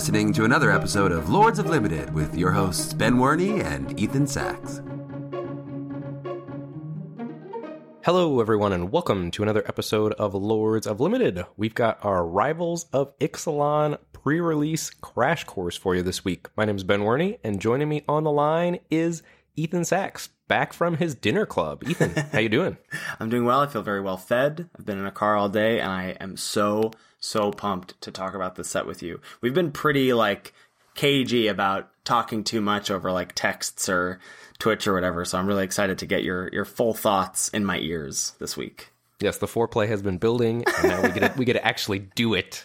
You're listening to another episode of Lords of Limited with your hosts Ben Werney and Ethan Sachs. Hello, everyone, and welcome to another episode of Lords of Limited. We've got our Rivals of Ixalan pre-release crash course for you this week. My name is Ben Werney, and joining me on the line is Ethan Sachs, back from his dinner club. Ethan, how you doing? I'm doing well. I feel very well fed. I've been in a car all day, and I am so so pumped to talk about this set with you. We've been pretty like cagey about talking too much over like texts or Twitch or whatever, so I'm really excited to get your your full thoughts in my ears this week. Yes, the foreplay has been building, and now we get to, we get to actually do it.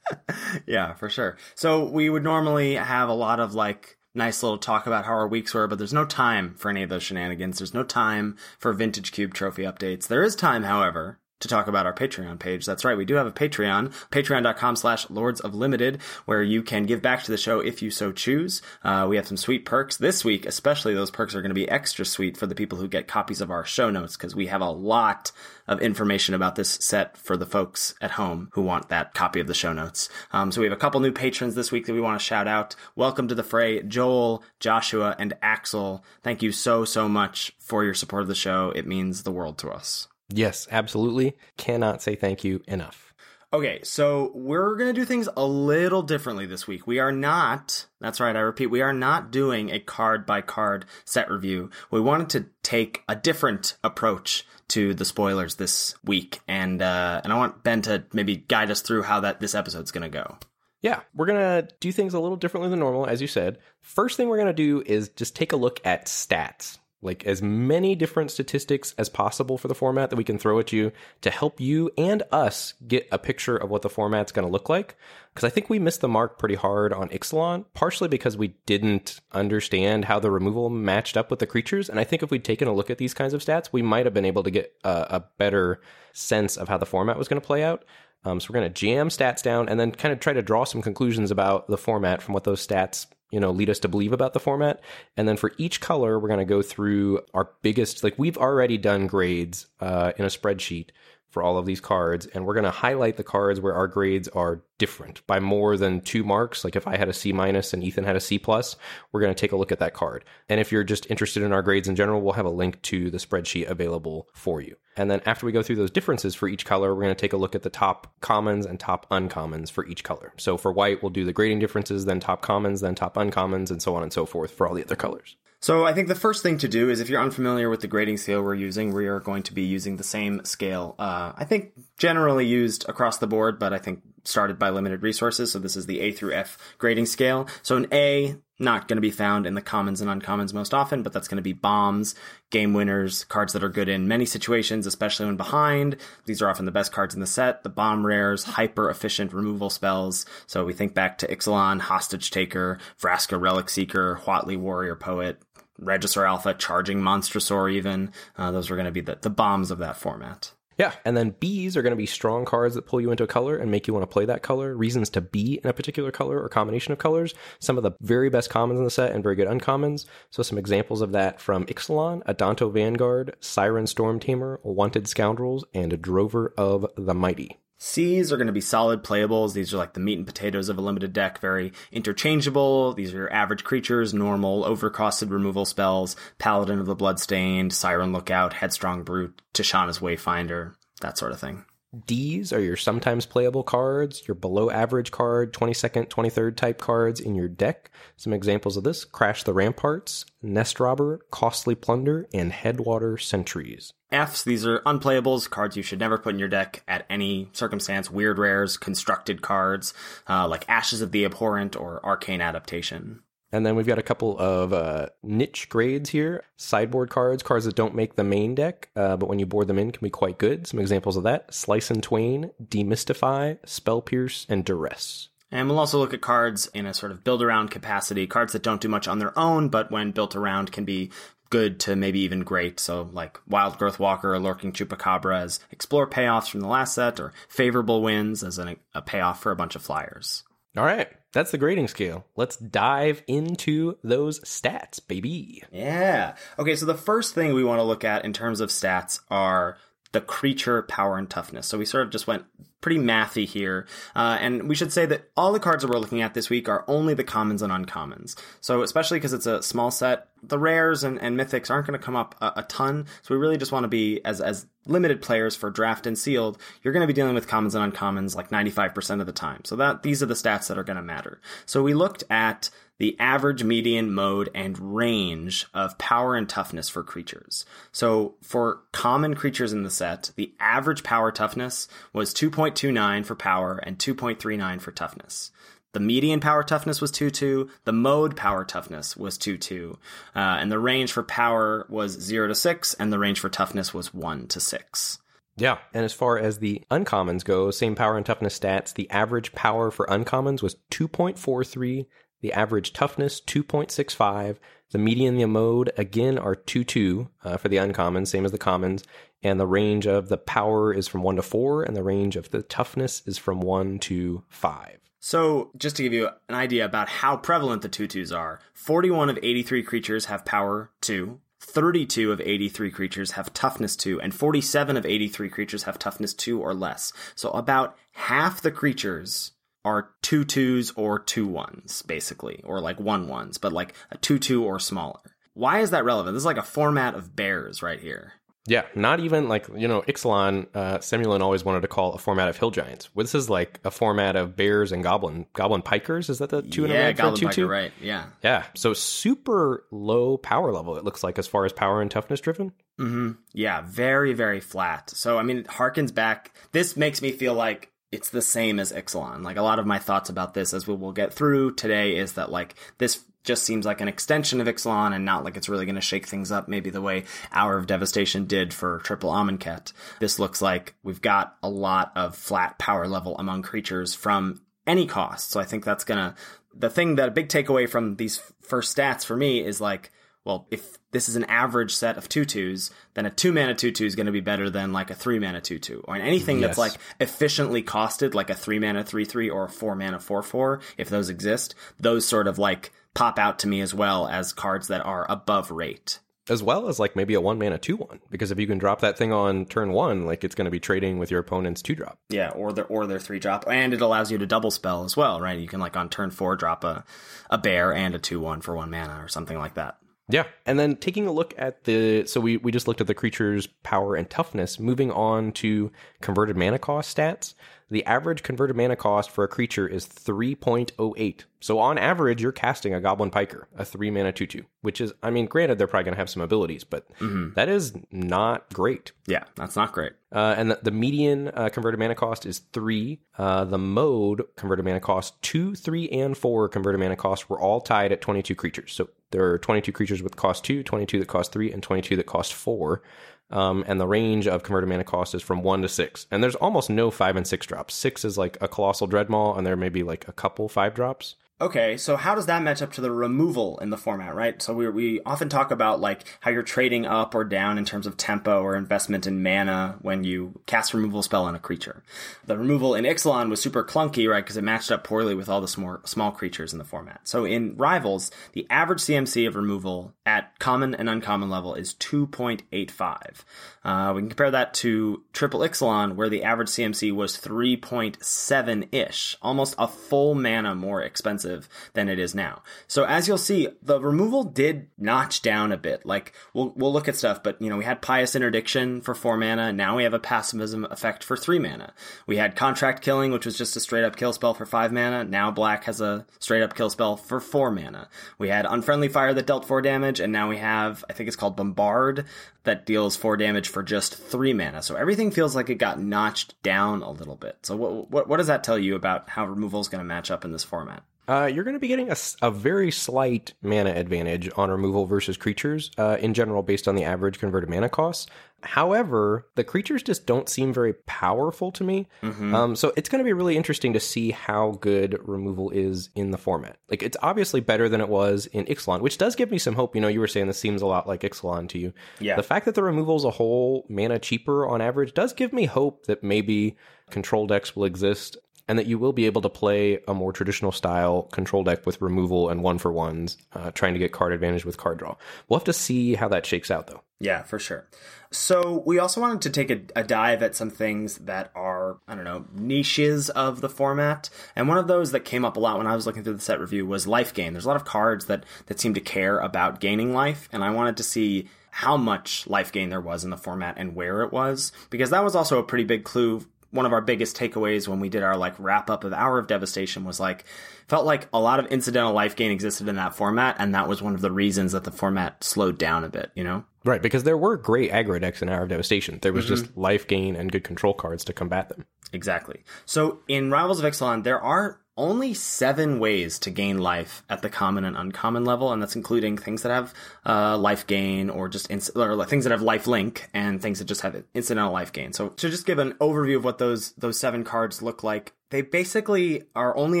yeah, for sure. So we would normally have a lot of like nice little talk about how our weeks were, but there's no time for any of those shenanigans. There's no time for Vintage Cube trophy updates. There is time, however, to talk about our Patreon page. That's right. We do have a Patreon, patreon.com slash lords of limited, where you can give back to the show if you so choose. Uh, we have some sweet perks this week, especially those perks are going to be extra sweet for the people who get copies of our show notes because we have a lot of information about this set for the folks at home who want that copy of the show notes. Um, so we have a couple new patrons this week that we want to shout out. Welcome to the fray, Joel, Joshua, and Axel. Thank you so, so much for your support of the show. It means the world to us. Yes, absolutely. Cannot say thank you enough. Okay, so we're going to do things a little differently this week. We are not, that's right, I repeat, we are not doing a card by card set review. We wanted to take a different approach to the spoilers this week, and uh, and I want Ben to maybe guide us through how that this episode's going to go. Yeah, we're going to do things a little differently than normal, as you said. First thing we're going to do is just take a look at stats like as many different statistics as possible for the format that we can throw at you to help you and us get a picture of what the format's going to look like. Because I think we missed the mark pretty hard on Ixalan, partially because we didn't understand how the removal matched up with the creatures. And I think if we'd taken a look at these kinds of stats, we might have been able to get a, a better sense of how the format was going to play out. Um, so we're going to jam stats down and then kind of try to draw some conclusions about the format from what those stats you know lead us to believe about the format. And then for each color we're going to go through our biggest like we've already done grades uh, in a spreadsheet for all of these cards and we're going to highlight the cards where our grades are different by more than two marks. Like if i had a c minus and ethan had a c plus we're going to take a look at that card. And if you're just interested in our grades in general we'll have a link to the spreadsheet available for you. And then after we go through those differences for each color we're going to take a look at the top commons and top uncommons for each color. So for white we'll do the grading differences then top commons then top uncommons and so on and so forth for all the other colors so I think the first thing to do is if you're unfamiliar with the grading scale we're using, we are going to be using the same scale. Uh, I think generally used across the board, but I think started by limited resources. So this is the A through F grading scale. So an A, not going to be found in the commons and uncommons most often, but that's going to be bombs, game winners, cards that are good in many situations, especially when behind. These are often the best cards in the set. The bomb rares, hyper efficient removal spells. So we think back to Ixalan, Hostage Taker, Vraska Relic Seeker, Huatli Warrior Poet, Regisaur Alpha, Charging Monstrosaur even. Uh, those are going to be the, the bombs of that format. Yeah, and then Bs are going to be strong cards that pull you into a color and make you want to play that color. Reasons to be in a particular color or combination of colors. Some of the very best commons in the set and very good uncommons. So some examples of that from Ixalan, Adanto Vanguard, Siren Storm Tamer, Wanted Scoundrels, and Drover of the Mighty. Cs are going to be solid playables. These are like the meat and potatoes of a limited deck, very interchangeable. These are your average creatures, normal, overcosted removal spells, Paladin of the Bloodstained, Siren Lookout, Headstrong Brute, Tishana's Wayfinder, that sort of thing. Ds are your sometimes playable cards, your below average card, 22nd, 23rd type cards in your deck. Some examples of this Crash the Ramparts, Nest Robber, Costly Plunder, and Headwater Sentries. Fs, these are unplayables, cards you should never put in your deck at any circumstance. Weird rares, constructed cards, uh, like Ashes of the Abhorrent or Arcane Adaptation. And then we've got a couple of uh, niche grades here. Sideboard cards, cards that don't make the main deck, uh, but when you board them in can be quite good. Some examples of that Slice in Twain, Demystify, Spell Pierce, and Duress. And we'll also look at cards in a sort of build around capacity, cards that don't do much on their own, but when built around can be good to maybe even great. So like Wild Growth Walker or Lurking Chupacabra as explore payoffs from the last set, or Favorable Winds as an, a payoff for a bunch of flyers. All right. That's the grading scale. Let's dive into those stats, baby. Yeah. Okay, so the first thing we want to look at in terms of stats are the creature power and toughness. So we sort of just went pretty mathy here. Uh, and we should say that all the cards that we're looking at this week are only the commons and uncommons. So especially because it's a small set, the rares and, and mythics aren't going to come up a, a, ton. So we really just want to be as as limited players for draft and sealed. You're going to be dealing with commons and uncommons like 95% of the time. So that these are the stats that are going to matter. So we looked at the average, median, mode, and range of power and toughness for creatures. So for common creatures in the set, the average power toughness was 2.29 for power and 2.39 for toughness. The median power toughness was 2-2. The mode power toughness was 2-2. Uh, and the range for power was 0 to 6, and the range for toughness was 1 to 6. Yeah, and as far as the uncommons go, same power and toughness stats, the average power for uncommons was 2.43, the average toughness 2.65, the median the mode again are 2.2 uh, for the uncommons, same as the commons, and the range of the power is from 1 to 4, and the range of the toughness is from 1 to 5. So, just to give you an idea about how prevalent the 2-2s are, 41 of 83 creatures have power 2, 32 of 83 creatures have toughness 2, and 47 of 83 creatures have toughness 2 or less. So, about half the creatures are two twos or two ones, basically, or like one ones, but like a two two or smaller. Why is that relevant? This is like a format of bears right here. Yeah, not even like you know Ixalan. Uh, Semulin always wanted to call a format of hill giants. Well, this is like a format of bears and goblin goblin pikers. Is that the two? Yeah, in goblin two, piker, two? right? Yeah, yeah. So super low power level. It looks like as far as power and toughness driven. Mm-hmm. Yeah, very very flat. So I mean, it harkens back. This makes me feel like it's the same as Ixalan. Like a lot of my thoughts about this as we will get through today is that like this just seems like an extension of Ixalan and not like it's really going to shake things up maybe the way Hour of Devastation did for Triple Amonkhet. This looks like we've got a lot of flat power level among creatures from any cost. So I think that's going to the thing that a big takeaway from these first stats for me is like well, if this is an average set of tutus, then a two mana tutu is going to be better than like a three mana tutu, or anything yes. that's like efficiently costed, like a three mana three three or a four mana four four, if those exist. Those sort of like pop out to me as well as cards that are above rate. As well as like maybe a one mana two one, because if you can drop that thing on turn one, like it's going to be trading with your opponent's two drop. Yeah, or their or their three drop, and it allows you to double spell as well, right? You can like on turn four drop a a bear and a two one for one mana or something like that. Yeah. And then taking a look at the so we, we just looked at the creature's power and toughness, moving on to converted mana cost stats. The average converted mana cost for a creature is 3.08. So on average, you're casting a Goblin Piker, a 3 mana 2 2, which is, I mean, granted, they're probably going to have some abilities, but mm-hmm. that is not great. Yeah, that's not great. Uh, and the, the median uh, converted mana cost is 3. Uh, the mode converted mana cost, 2, 3, and 4 converted mana cost were all tied at 22 creatures. So there are 22 creatures with cost 2, 22 that cost 3, and 22 that cost 4. Um, and the range of converted mana cost is from one to six. And there's almost no five and six drops. Six is like a colossal dreadmaw, and there may be like a couple five drops. Okay, so how does that match up to the removal in the format, right? So we, we often talk about like how you're trading up or down in terms of tempo or investment in mana when you cast removal spell on a creature. The removal in Ixalan was super clunky, right? Because it matched up poorly with all the small, small creatures in the format. So in Rivals, the average CMC of removal at common and uncommon level is 2.85. Uh, we can compare that to Triple Ixalan, where the average CMC was 3.7 ish, almost a full mana more expensive than it is now. So as you'll see, the removal did notch down a bit. Like we'll we'll look at stuff, but you know we had Pious Interdiction for four mana. Now we have a pessimism effect for three mana. We had Contract Killing, which was just a straight up kill spell for five mana. Now Black has a straight up kill spell for four mana. We had Unfriendly Fire that dealt four damage, and now we have I think it's called Bombard that deals four damage for just three mana. So everything feels like it got notched down a little bit. So what what, what does that tell you about how removal is going to match up in this format? Uh, you're going to be getting a, a, very slight mana advantage on removal versus creatures uh, in general based on the average converted mana costs. However, the creatures just don't seem very powerful to me. Mm-hmm. Um, so it's going to be really interesting to see how good removal is in the format. Like it's obviously better than it was in Ixalan, which does give me some hope. You know, you were saying this seems a lot like Ixalan to you. Yeah. The fact that the removal is a whole mana cheaper on average does give me hope that maybe control decks will exist and that you will be able to play a more traditional style control deck with removal and one for ones, uh, trying to get card advantage with card draw. We'll have to see how that shakes out, though. Yeah, for sure. So we also wanted to take a, a, dive at some things that are, I don't know, niches of the format. And one of those that came up a lot when I was looking through the set review was life gain. There's a lot of cards that, that seem to care about gaining life, and I wanted to see how much life gain there was in the format and where it was, because that was also a pretty big clue one of our biggest takeaways when we did our like wrap up of Hour of Devastation was like felt like a lot of incidental life gain existed in that format, and that was one of the reasons that the format slowed down a bit. You know, right? Because there were great aggro decks in Hour of Devastation. There was mm-hmm. just life gain and good control cards to combat them. Exactly. So in Rivals of Ixalan, there are only seven ways to gain life at the common and uncommon level, and that's including things that have uh, life gain or just ins- or things that have life link and things that just have incidental life gain. So to just give an overview of what those those seven cards look like, they basically are only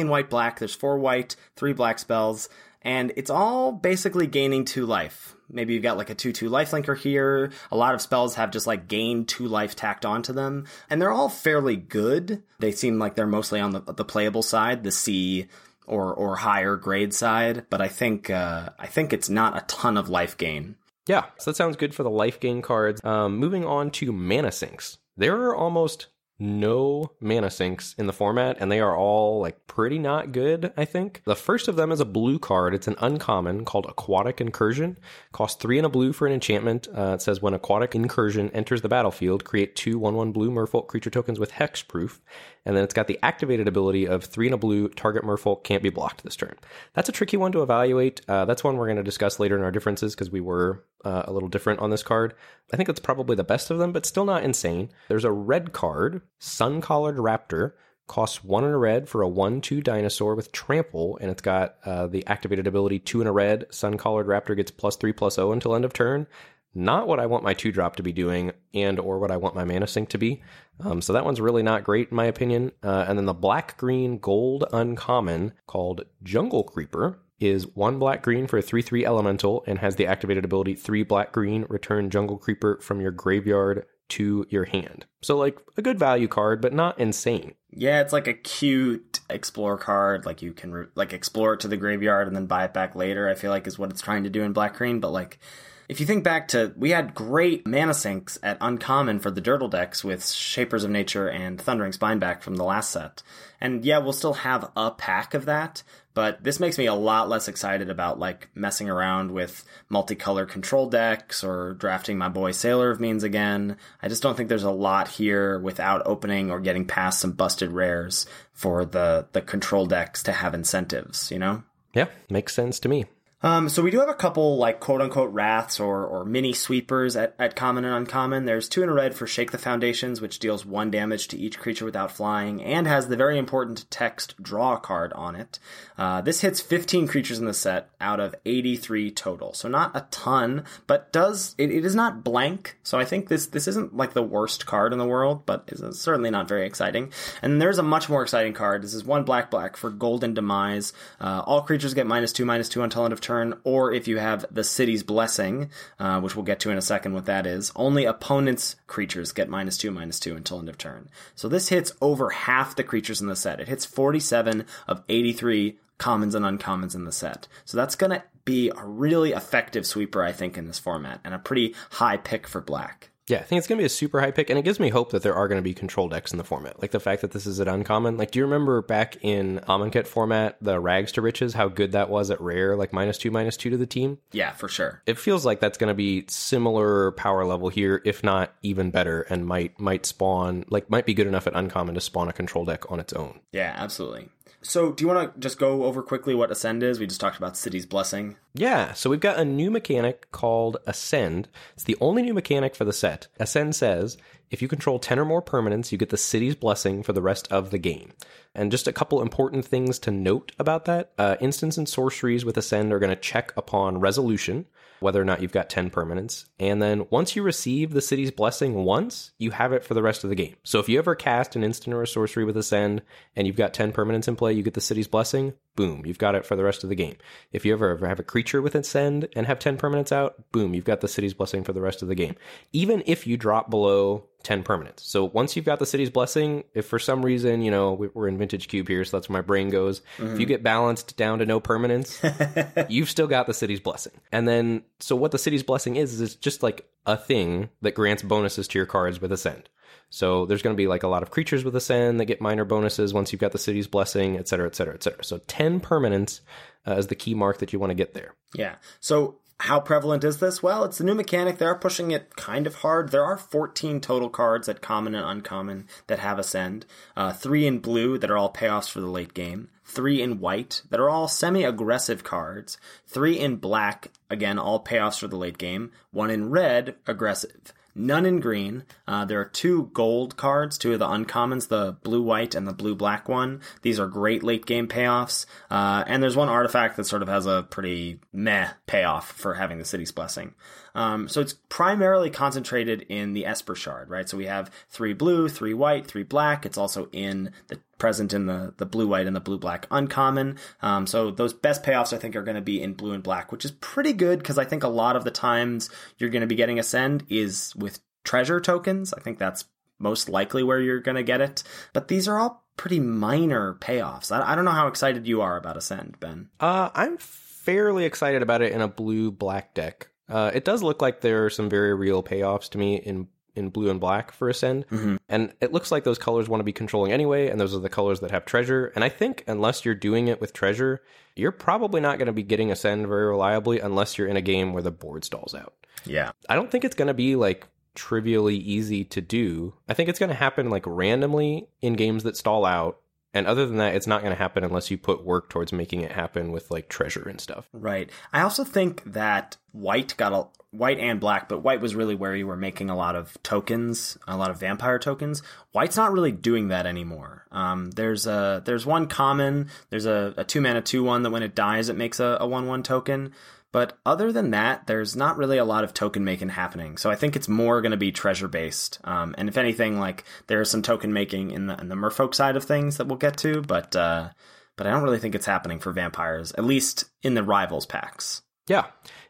in white black. There's four white, three black spells, and it's all basically gaining two life. Maybe you've got like a 2 2 lifelinker here. A lot of spells have just like gain 2 life tacked onto them. And they're all fairly good. They seem like they're mostly on the, the playable side, the C or, or higher grade side. But I think, uh, I think it's not a ton of life gain. Yeah, so that sounds good for the life gain cards. Um, moving on to mana sinks. There are almost no mana sinks in the format, and they are all like pretty not good, I think. The first of them is a blue card. It's an uncommon called Aquatic Incursion. Costs three and a blue for an enchantment. Uh, it says when Aquatic Incursion enters the battlefield, create two 1 1 blue merfolk creature tokens with hexproof. And then it's got the activated ability of three and a blue, target merfolk can't be blocked this turn. That's a tricky one to evaluate. Uh, that's one we're going to discuss later in our differences because we were uh, a little different on this card. I think it's probably the best of them, but still not insane. There's a red card, Sun Collared Raptor. Costs one in a red for a 1 2 dinosaur with trample, and it's got uh, the activated ability two in a red. Sun Collared Raptor gets plus 3 plus 0 until end of turn not what I want my two drop to be doing and or what I want my mana sink to be. Um, so that one's really not great in my opinion. Uh, and then the black green gold uncommon called Jungle Creeper is one black green for a 3 3 elemental and has the activated ability 3 black green, return Jungle Creeper from your graveyard to your hand. So, like, a good value card, but not insane. Yeah, it's like a cute explore card. Like, you can, re- like, explore it to the graveyard and then buy it back later, I feel like is what it's trying to do in black green, but, like, if you think back to, we had great mana sinks at Uncommon for the Durdle decks with Shapers of Nature and Thundering Spineback from the last set. And yeah, we'll still have a pack of that, but this makes me a lot less excited about like messing around with multicolor control decks or drafting my boy Sailor of Means again. I just don't think there's a lot here without opening or getting past some busted rares for the, the control decks to have incentives, you know? Yeah, makes sense to me. Um, so we do have a couple like quote unquote wraths or, or mini sweepers at, at common and uncommon. There's two in a red for Shake the Foundations, which deals one damage to each creature without flying, and has the very important text draw card on it. Uh, this hits 15 creatures in the set out of 83 total, so not a ton, but does it, it is not blank. So I think this this isn't like the worst card in the world, but is certainly not very exciting. And there's a much more exciting card. This is one black black for Golden Demise. Uh, all creatures get minus two minus two until end of or if you have the city's blessing, uh, which we'll get to in a second what that is, only opponents' creatures get minus two, minus two until end of turn. So this hits over half the creatures in the set. It hits 47 of 83 commons and uncommons in the set. So that's going to be a really effective sweeper, I think, in this format, and a pretty high pick for black. Yeah, I think it's going to be a super high pick, and it gives me hope that there are going to be control decks in the format. Like the fact that this is an uncommon. Like, do you remember back in Amonkhet format, the Rags to Riches, how good that was at rare, like minus two, minus two to the team? Yeah, for sure. It feels like that's going to be similar power level here, if not even better, and might might spawn like might be good enough at uncommon to spawn a control deck on its own. Yeah, absolutely. So, do you want to just go over quickly what Ascend is? We just talked about City's Blessing. Yeah, so we've got a new mechanic called Ascend. It's the only new mechanic for the set. Ascend says if you control 10 or more permanents, you get the City's Blessing for the rest of the game. And just a couple important things to note about that uh, instants and sorceries with Ascend are going to check upon resolution whether or not you've got 10 permanents. And then once you receive the city's blessing once, you have it for the rest of the game. So if you ever cast an instant or a sorcery with Ascend and you've got 10 permanents in play, you get the city's blessing, boom, you've got it for the rest of the game. If you ever, ever have a creature with Ascend and have 10 permanents out, boom, you've got the city's blessing for the rest of the game. Even if you drop below 10 permanents. So once you've got the city's blessing, if for some reason, you know, we- we're in vintage cube here, so that's where my brain goes. If you mm-hmm. get balanced down to no permanents, you've still got the city's blessing. And then, so what the city's blessing is, is it's just like a thing that grants bonuses to your cards with Ascend. So there's going to be like a lot of creatures with Ascend that get minor bonuses once you've got the city's blessing, et cetera, et cetera, et cetera. So 10 permanents uh, is the key mark that you want to get there. Yeah. So how prevalent is this? Well, it's a new mechanic. They are pushing it kind of hard. There are 14 total cards at common and uncommon that have ascend. Uh, three in blue that are all payoffs for the late game. Three in white that are all semi-aggressive cards. Three in black, again, all payoffs for the late game. One in red, aggressive. None in green. Uh, there are two gold cards, two of the uncommons, the blue white and the blue black one. These are great late game payoffs. Uh, and there's one artifact that sort of has a pretty meh payoff for having the city's blessing. Um, so it's primarily concentrated in the Esper Shard, right? So we have three blue, three white, three black. It's also in the present in the the blue white and the blue black uncommon. Um, so those best payoffs I think are going to be in blue and black, which is pretty good because I think a lot of the times you're going to be getting ascend is with treasure tokens. I think that's most likely where you're going to get it. But these are all pretty minor payoffs. I, I don't know how excited you are about ascend, Ben. Uh, I'm fairly excited about it in a blue black deck. Uh, it does look like there are some very real payoffs to me in in blue and black for Ascend, mm-hmm. and it looks like those colors want to be controlling anyway, and those are the colors that have treasure. And I think unless you're doing it with treasure, you're probably not going to be getting Ascend very reliably unless you're in a game where the board stalls out. Yeah. I don't think it's going to be like trivially easy to do. I think it's going to happen like randomly in games that stall out. And other than that, it's not going to happen unless you put work towards making it happen with like treasure and stuff. Right. I also think that white got a white and black, but white was really where you were making a lot of tokens, a lot of vampire tokens. White's not really doing that anymore. Um, there's a there's one common, there's a, a two mana two one that when it dies it makes a, a one one token. But other than that, there's not really a lot of token making happening. So I think it's more going to be treasure based. Um, and if anything, like there is some token making in the in the Merfolk side of things that we'll get to, but uh, but I don't really think it's happening for vampires, at least in the rivals packs. Yeah.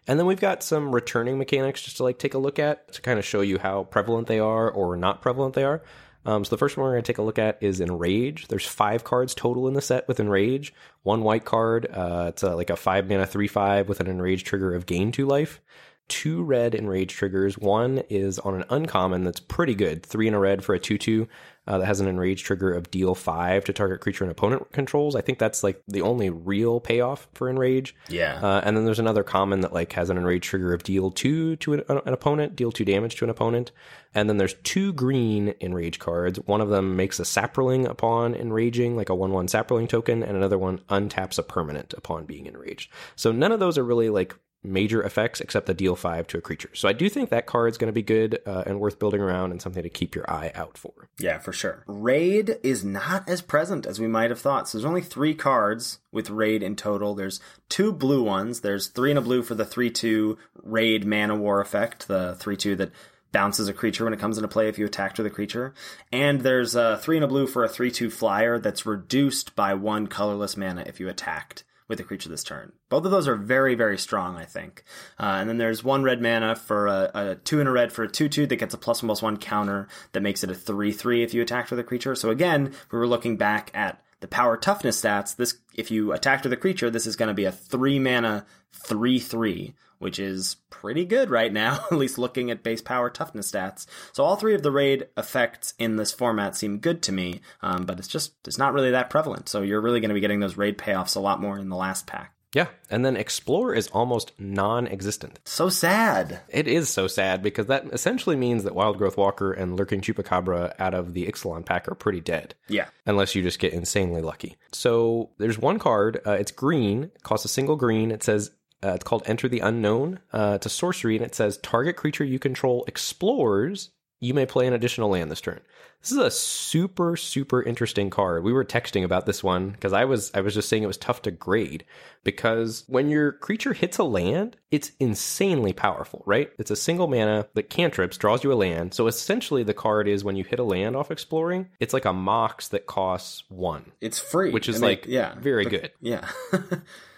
And then we've got some returning mechanics just to like take a look at to kind of show you how prevalent they are or not prevalent they are. Um, so the first one we're going to take a look at is Enrage. There's five cards total in the set with Enrage. One white card. Uh, it's a, like a five mana three five with an Enrage trigger of gain two life. Two red Enrage triggers. One is on an uncommon that's pretty good. Three in a red for a two two uh, that has an Enrage trigger of deal five to target creature and opponent controls. I think that's like the only real payoff for Enrage. Yeah. Uh, and then there's another common that like has an enrage trigger of deal two to an, an opponent, deal two damage to an opponent. And then there's two green enrage cards. One of them makes a saproling upon enraging, like a one-one saproling token, and another one untaps a permanent upon being enraged. So none of those are really like major effects except the deal five to a creature. So I do think that card is going to be good uh, and worth building around and something to keep your eye out for. Yeah, for sure. Raid is not as present as we might have thought. So there's only three cards with Raid in total. There's two blue ones. There's three and a blue for the 3 2 Raid Man-o'-War effect, the 3 2 that bounces a creature when it comes into play if you attacked with a creature. And there's a three and a blue for a 3 2 flyer that's reduced by one colorless mana if you attacked with a creature this turn. Both of those are very, very strong, I think. Uh, and then there's one red mana for a, a two and a red for a 2 2 that gets a plus one plus one counter that makes it a 3 3 if you attacked with a creature. So again, we were looking back at the power toughness stats. This, if you attacked with a creature, this is going to be a three mana 3 3, which is pretty good right now, at least looking at base power toughness stats. So all three of the raid effects in this format seem good to me, um, but it's just, it's not really that prevalent. So you're really going to be getting those raid payoffs a lot more in the last pack. Yeah. And then Explore is almost non existent. So sad. It is so sad because that essentially means that Wild Growth Walker and Lurking Chupacabra out of the Ixalan pack are pretty dead. Yeah. Unless you just get insanely lucky. So there's one card. Uh, it's green. Costs a single green. It says uh, it's called Enter the Unknown. Uh, it's a sorcery, and it says target creature you control explores. You may play an additional land this turn. This is a super super interesting card. We were texting about this one because I was I was just saying it was tough to grade because when your creature hits a land, it's insanely powerful, right? It's a single mana that cantrips draws you a land. So essentially, the card is when you hit a land off exploring, it's like a mox that costs one. It's free. Which is, I mean, like, yeah, very but- good. Yeah.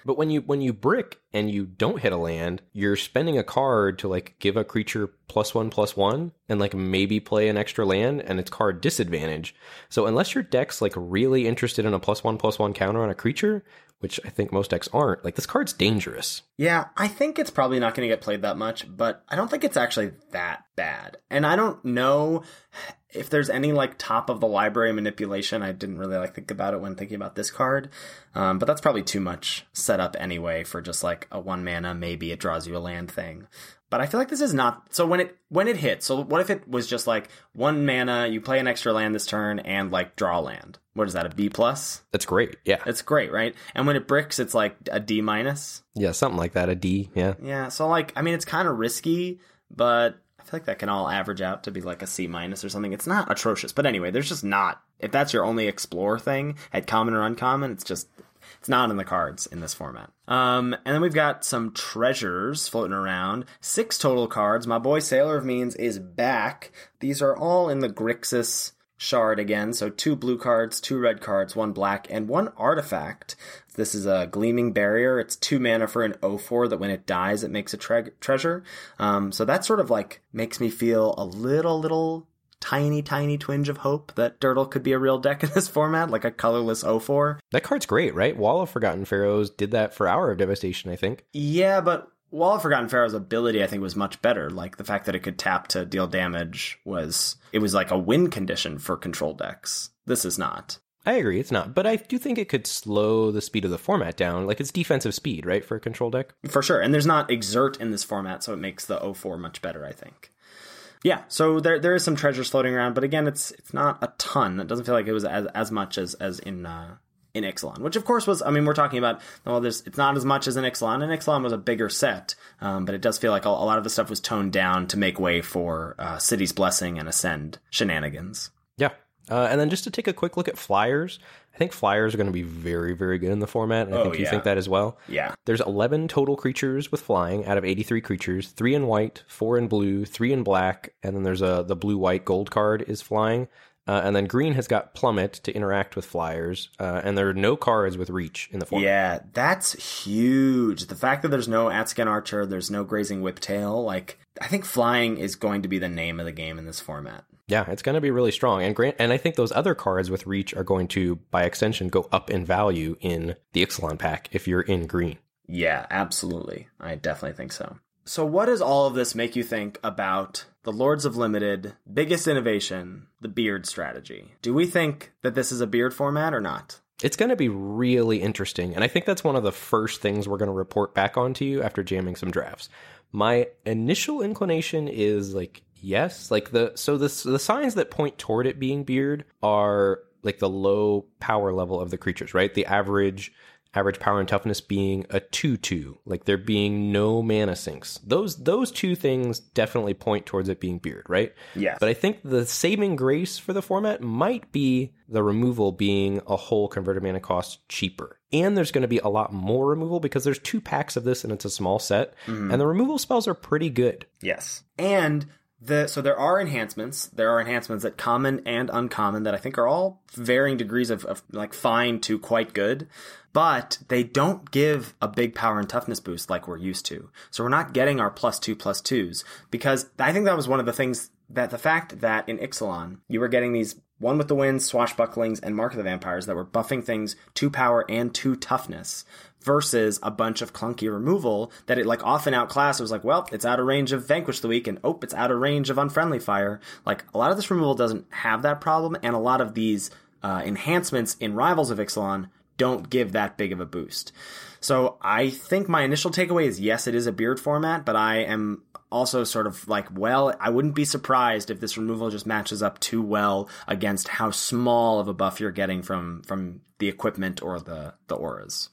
But when you when you brick and you don't hit a land, you're spending a card to like give a creature plus one plus one and like maybe play an extra land and it's card disadvantage. So unless your deck's like really interested in a plus one plus one counter on a creature, which I think most decks aren't, like this card's dangerous. Yeah, I think it's probably not going to get played that much, but I don't think it's actually that bad. And I don't know if there's any like top of the library manipulation. I didn't really like think about it when thinking about this card, um, but that's probably too much setup anyway for just like a one mana maybe it draws you a land thing. But I feel like this is not so when it when it hits. So what if it was just like one mana, you play an extra land this turn and like draw land? What is that? A B plus? That's great. Yeah. It's great, right? And when it bricks, it's like a D minus. Yeah, something like that. A D. Yeah. Yeah. So like, I mean, it's kind of risky, but I feel like that can all average out to be like a C minus or something. It's not atrocious, but anyway, there's just not. If that's your only explore thing at common or uncommon, it's just it's not in the cards in this format. Um, and then we've got some treasures floating around. Six total cards. My boy Sailor of Means is back. These are all in the Grixis shard again. So two blue cards, two red cards, one black, and one artifact. This is a Gleaming Barrier. It's two mana for an 0-4 that when it dies, it makes a tre- treasure. Um, so that sort of like makes me feel a little, little tiny, tiny twinge of hope that Durdle could be a real deck in this format, like a colorless 04. That card's great, right? Wall of Forgotten Pharaohs did that for Hour of Devastation, I think. Yeah, but Wall of Forgotten Pharaoh's ability, I think, was much better. Like the fact that it could tap to deal damage was it was like a win condition for control decks. This is not. I agree, it's not. But I do think it could slow the speed of the format down. Like it's defensive speed, right, for a control deck? For sure. And there's not exert in this format, so it makes the 04 much better, I think. Yeah, so there there is some treasures floating around, but again, it's it's not a ton. It doesn't feel like it was as as much as as in uh, in Ixalan, which of course was. I mean, we're talking about well, there's it's not as much as in Ixalan, and Ixalan was a bigger set, um, but it does feel like a, a, lot of the stuff was toned down to make way for uh, City's Blessing and Ascend shenanigans. Yeah, uh, and then just to take a quick look at flyers, think flyers are going to be very, very good in the format, and I Oh, think you yeah. think that as well. Yeah. There's 11 total creatures with flying out of 83 creatures, three in white, four in blue, three in black, and then there's a the blue white gold card is flying. Uh, and then green has got plummet to interact with flyers, uh, and there are no cards with reach in the format. Yeah, that's huge. The fact that there's no Atzocan Archer, there's no Grazing Whiptail, like I think flying is going to be the name of the game in this format. Yeah, it's going to be really strong. And grant, and I think those other cards with reach are going to, by extension, go up in value in the Ixalan pack if you're in green. Yeah, absolutely. I definitely think so. So, what does all of this make you think about the Lords of Limited biggest innovation, the beard strategy? Do we think that this is a beard format or not? It's going to be really interesting. And I think that's one of the first things we're going to report back on to you after jamming some drafts. My initial inclination is like, yes, like the, so the, the signs that point toward it being beard are like the low power level of the creatures, right? The average, average power and toughness being a 2-2, like there being no mana sinks. Those, those two things definitely point towards it being beard, right? yeah But I think the saving grace for the format might be the removal being a whole converted mana cost cheaper. And there's going to be a lot more removal because there's two packs of this and it's a small set. Mm-hmm. And the removal spells are pretty good. Yes. And the so there are enhancements. There are enhancements that common and uncommon that I think are all varying degrees of, of like fine to quite good. But they don't give a big power and toughness boost like we're used to. So we're not getting our plus two plus twos because I think that was one of the things that the fact that in Ixalan you were getting these one with the winds, swashbucklings, and mark of the vampires that were buffing things to power and to toughness versus a bunch of clunky removal that it like often outclassed. It was like, well, it's out of range of Vanquish the Weak, and oh, it's out of range of Unfriendly Fire. Like a lot of this removal doesn't have that problem, and a lot of these uh, enhancements in Rivals of Ixalan don't give that big of a boost. So I think my initial takeaway is yes, it is a beard format, but I am also sort of like, well, I wouldn't be surprised if this removal just matches up too well against how small of a buff you're getting from from the equipment or the the auras.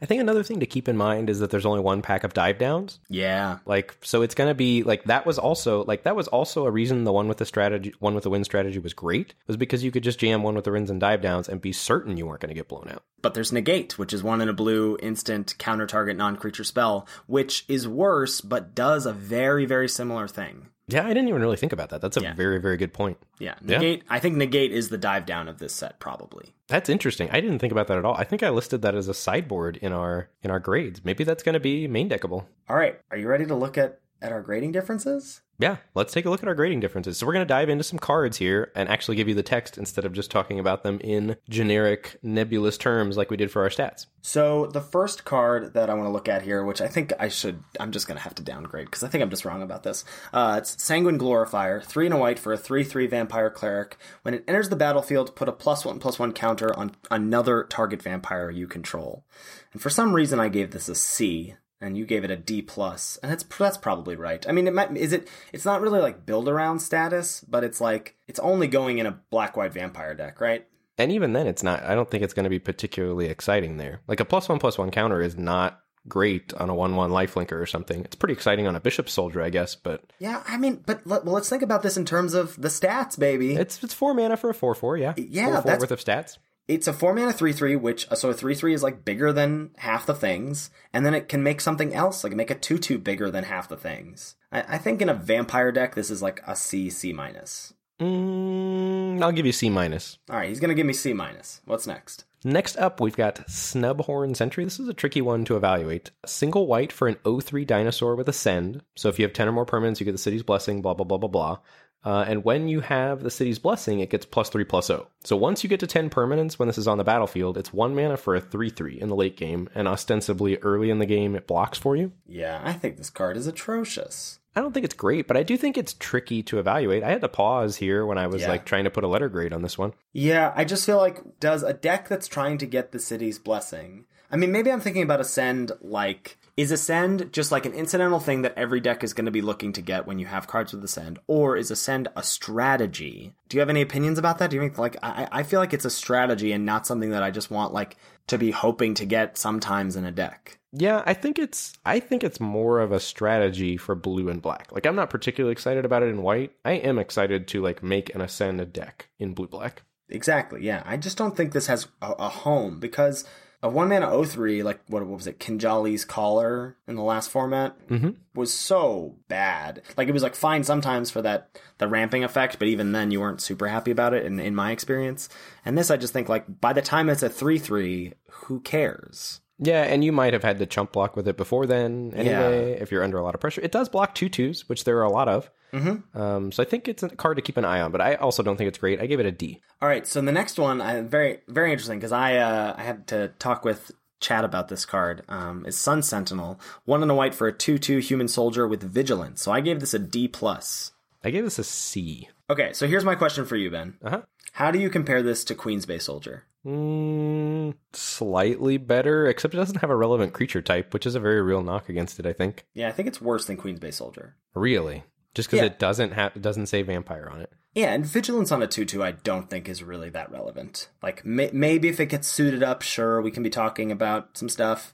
I think another thing to keep in mind is that there's only one pack of dive downs. Yeah. Like, so it's going to be like that was also like that was also a reason the one with the strategy, one with the win strategy was great was because you could just jam one with the wins and dive downs and be certain you weren't going to get blown out. But there's negate, which is one in a blue instant counter target non creature spell, which is worse but does a very very similar thing. Yeah, I didn't even really think about that. That's a Yeah. very, very good point. Yeah, Yeah. negate. I think negate is the dive down of this set, probably. That's interesting. I didn't think about that at all. I think I listed that as a sideboard in our in our grades. Maybe that's going to be main deckable. All right, are you ready to look at at our grading differences? Yeah, let's take a look at our grading differences. So we're going to dive into some cards here and actually give you the text instead of just talking about them in generic nebulous terms like we did for our stats. So the first card that I want to look at here, which I think I should, I'm just going to have to downgrade because I think I'm just wrong about this. Uh, it's Sanguine Glorifier, three and a white for a three-three vampire cleric. When it enters the battlefield, put a plus one plus one counter on another target vampire you control. And for some reason, I gave this a C. And you gave it a D plus, and that's that's probably right. I mean, it might is it? It's not really like build around status, but it's like it's only going in a black white vampire deck, right? And even then, it's not. I don't think it's going to be particularly exciting there. Like a plus one plus one counter is not great on a one one lifelinker or something. It's pretty exciting on a bishop soldier, I guess, but Yeah, I mean, but let, well, let's think about this in terms of the stats, baby. it's it's four mana for a four four. Yeah, Yeah, four, four that's- worth of stats. It's a four mana three three, which so a three three is like bigger than half the things, and then it can make something else, like make a two two bigger than half the things. I, I think in a vampire deck, this is like a C C minus. Mm, I'll give you C minus. All right, he's gonna give me C minus. What's next? Next up, we've got Snubhorn Sentry. This is a tricky one to evaluate. Single white for an 03 dinosaur with Ascend. So if you have 10 or more permanents, you get the city's blessing, blah, blah, blah, blah, blah. Uh, and when you have the city's blessing, it gets plus 3 plus 0. So once you get to 10 permanents when this is on the battlefield, it's 1 mana for a 3 3 in the late game. And ostensibly early in the game, it blocks for you. Yeah, I think this card is atrocious. I don't think it's great, but I do think it's tricky to evaluate. I had to pause here when I was Yeah. like trying to put a letter grade on this one. Yeah, I just feel like does a deck that's trying to get the city's blessing. I mean, maybe I'm thinking about Ascend like is Ascend just like an incidental thing that every deck is going to be looking to get when you have cards with Ascend, or is Ascend a strategy? Do you have any opinions about that? Do you think like I, I feel like it's a strategy and not something that I just want like to be hoping to get sometimes in a deck. Yeah, I think it's I think it's more of a strategy for blue and black. Like I'm not particularly excited about it in white. I am excited to like make an ascend a deck in blue black. Exactly. Yeah, I just don't think this has a, a home because a one mana 03, like what, what was it, Kinjali's Caller in the last format, Mm-hmm. was so bad. Like it was like fine sometimes for that the ramping effect, but even then you weren't super happy about it. In in my experience, and this I just think like by the time it's a three three, who cares? Yeah, and you might have had to chump block with it before then anyway, if you're under a lot of pressure. It does block two twos, which there are a lot of. Mm-hmm. Um, so I think it's a card to keep an eye on, but I also don't think it's great. I gave it a D. All right, so the next one, I very very interesting because I uh, I had to talk with Chad about this card. Um, is Sun Sentinel one and a white for a two two human soldier with vigilance. So I gave this a D plus. I gave this a C. Okay, so here's my question for you, Ben. Uh huh. How do you compare this to Queen's Bay Soldier? Mm, slightly better, except it doesn't have a relevant creature type, which is a very real knock against it. I think. Yeah, I think it's worse than Queen's Bay Soldier. Really, just because Yeah. it doesn't have, it doesn't say vampire on it. Yeah, and vigilance on a 2 2 I don't think is really that relevant. Like, may- maybe if it gets suited up, sure, we can be talking about some stuff.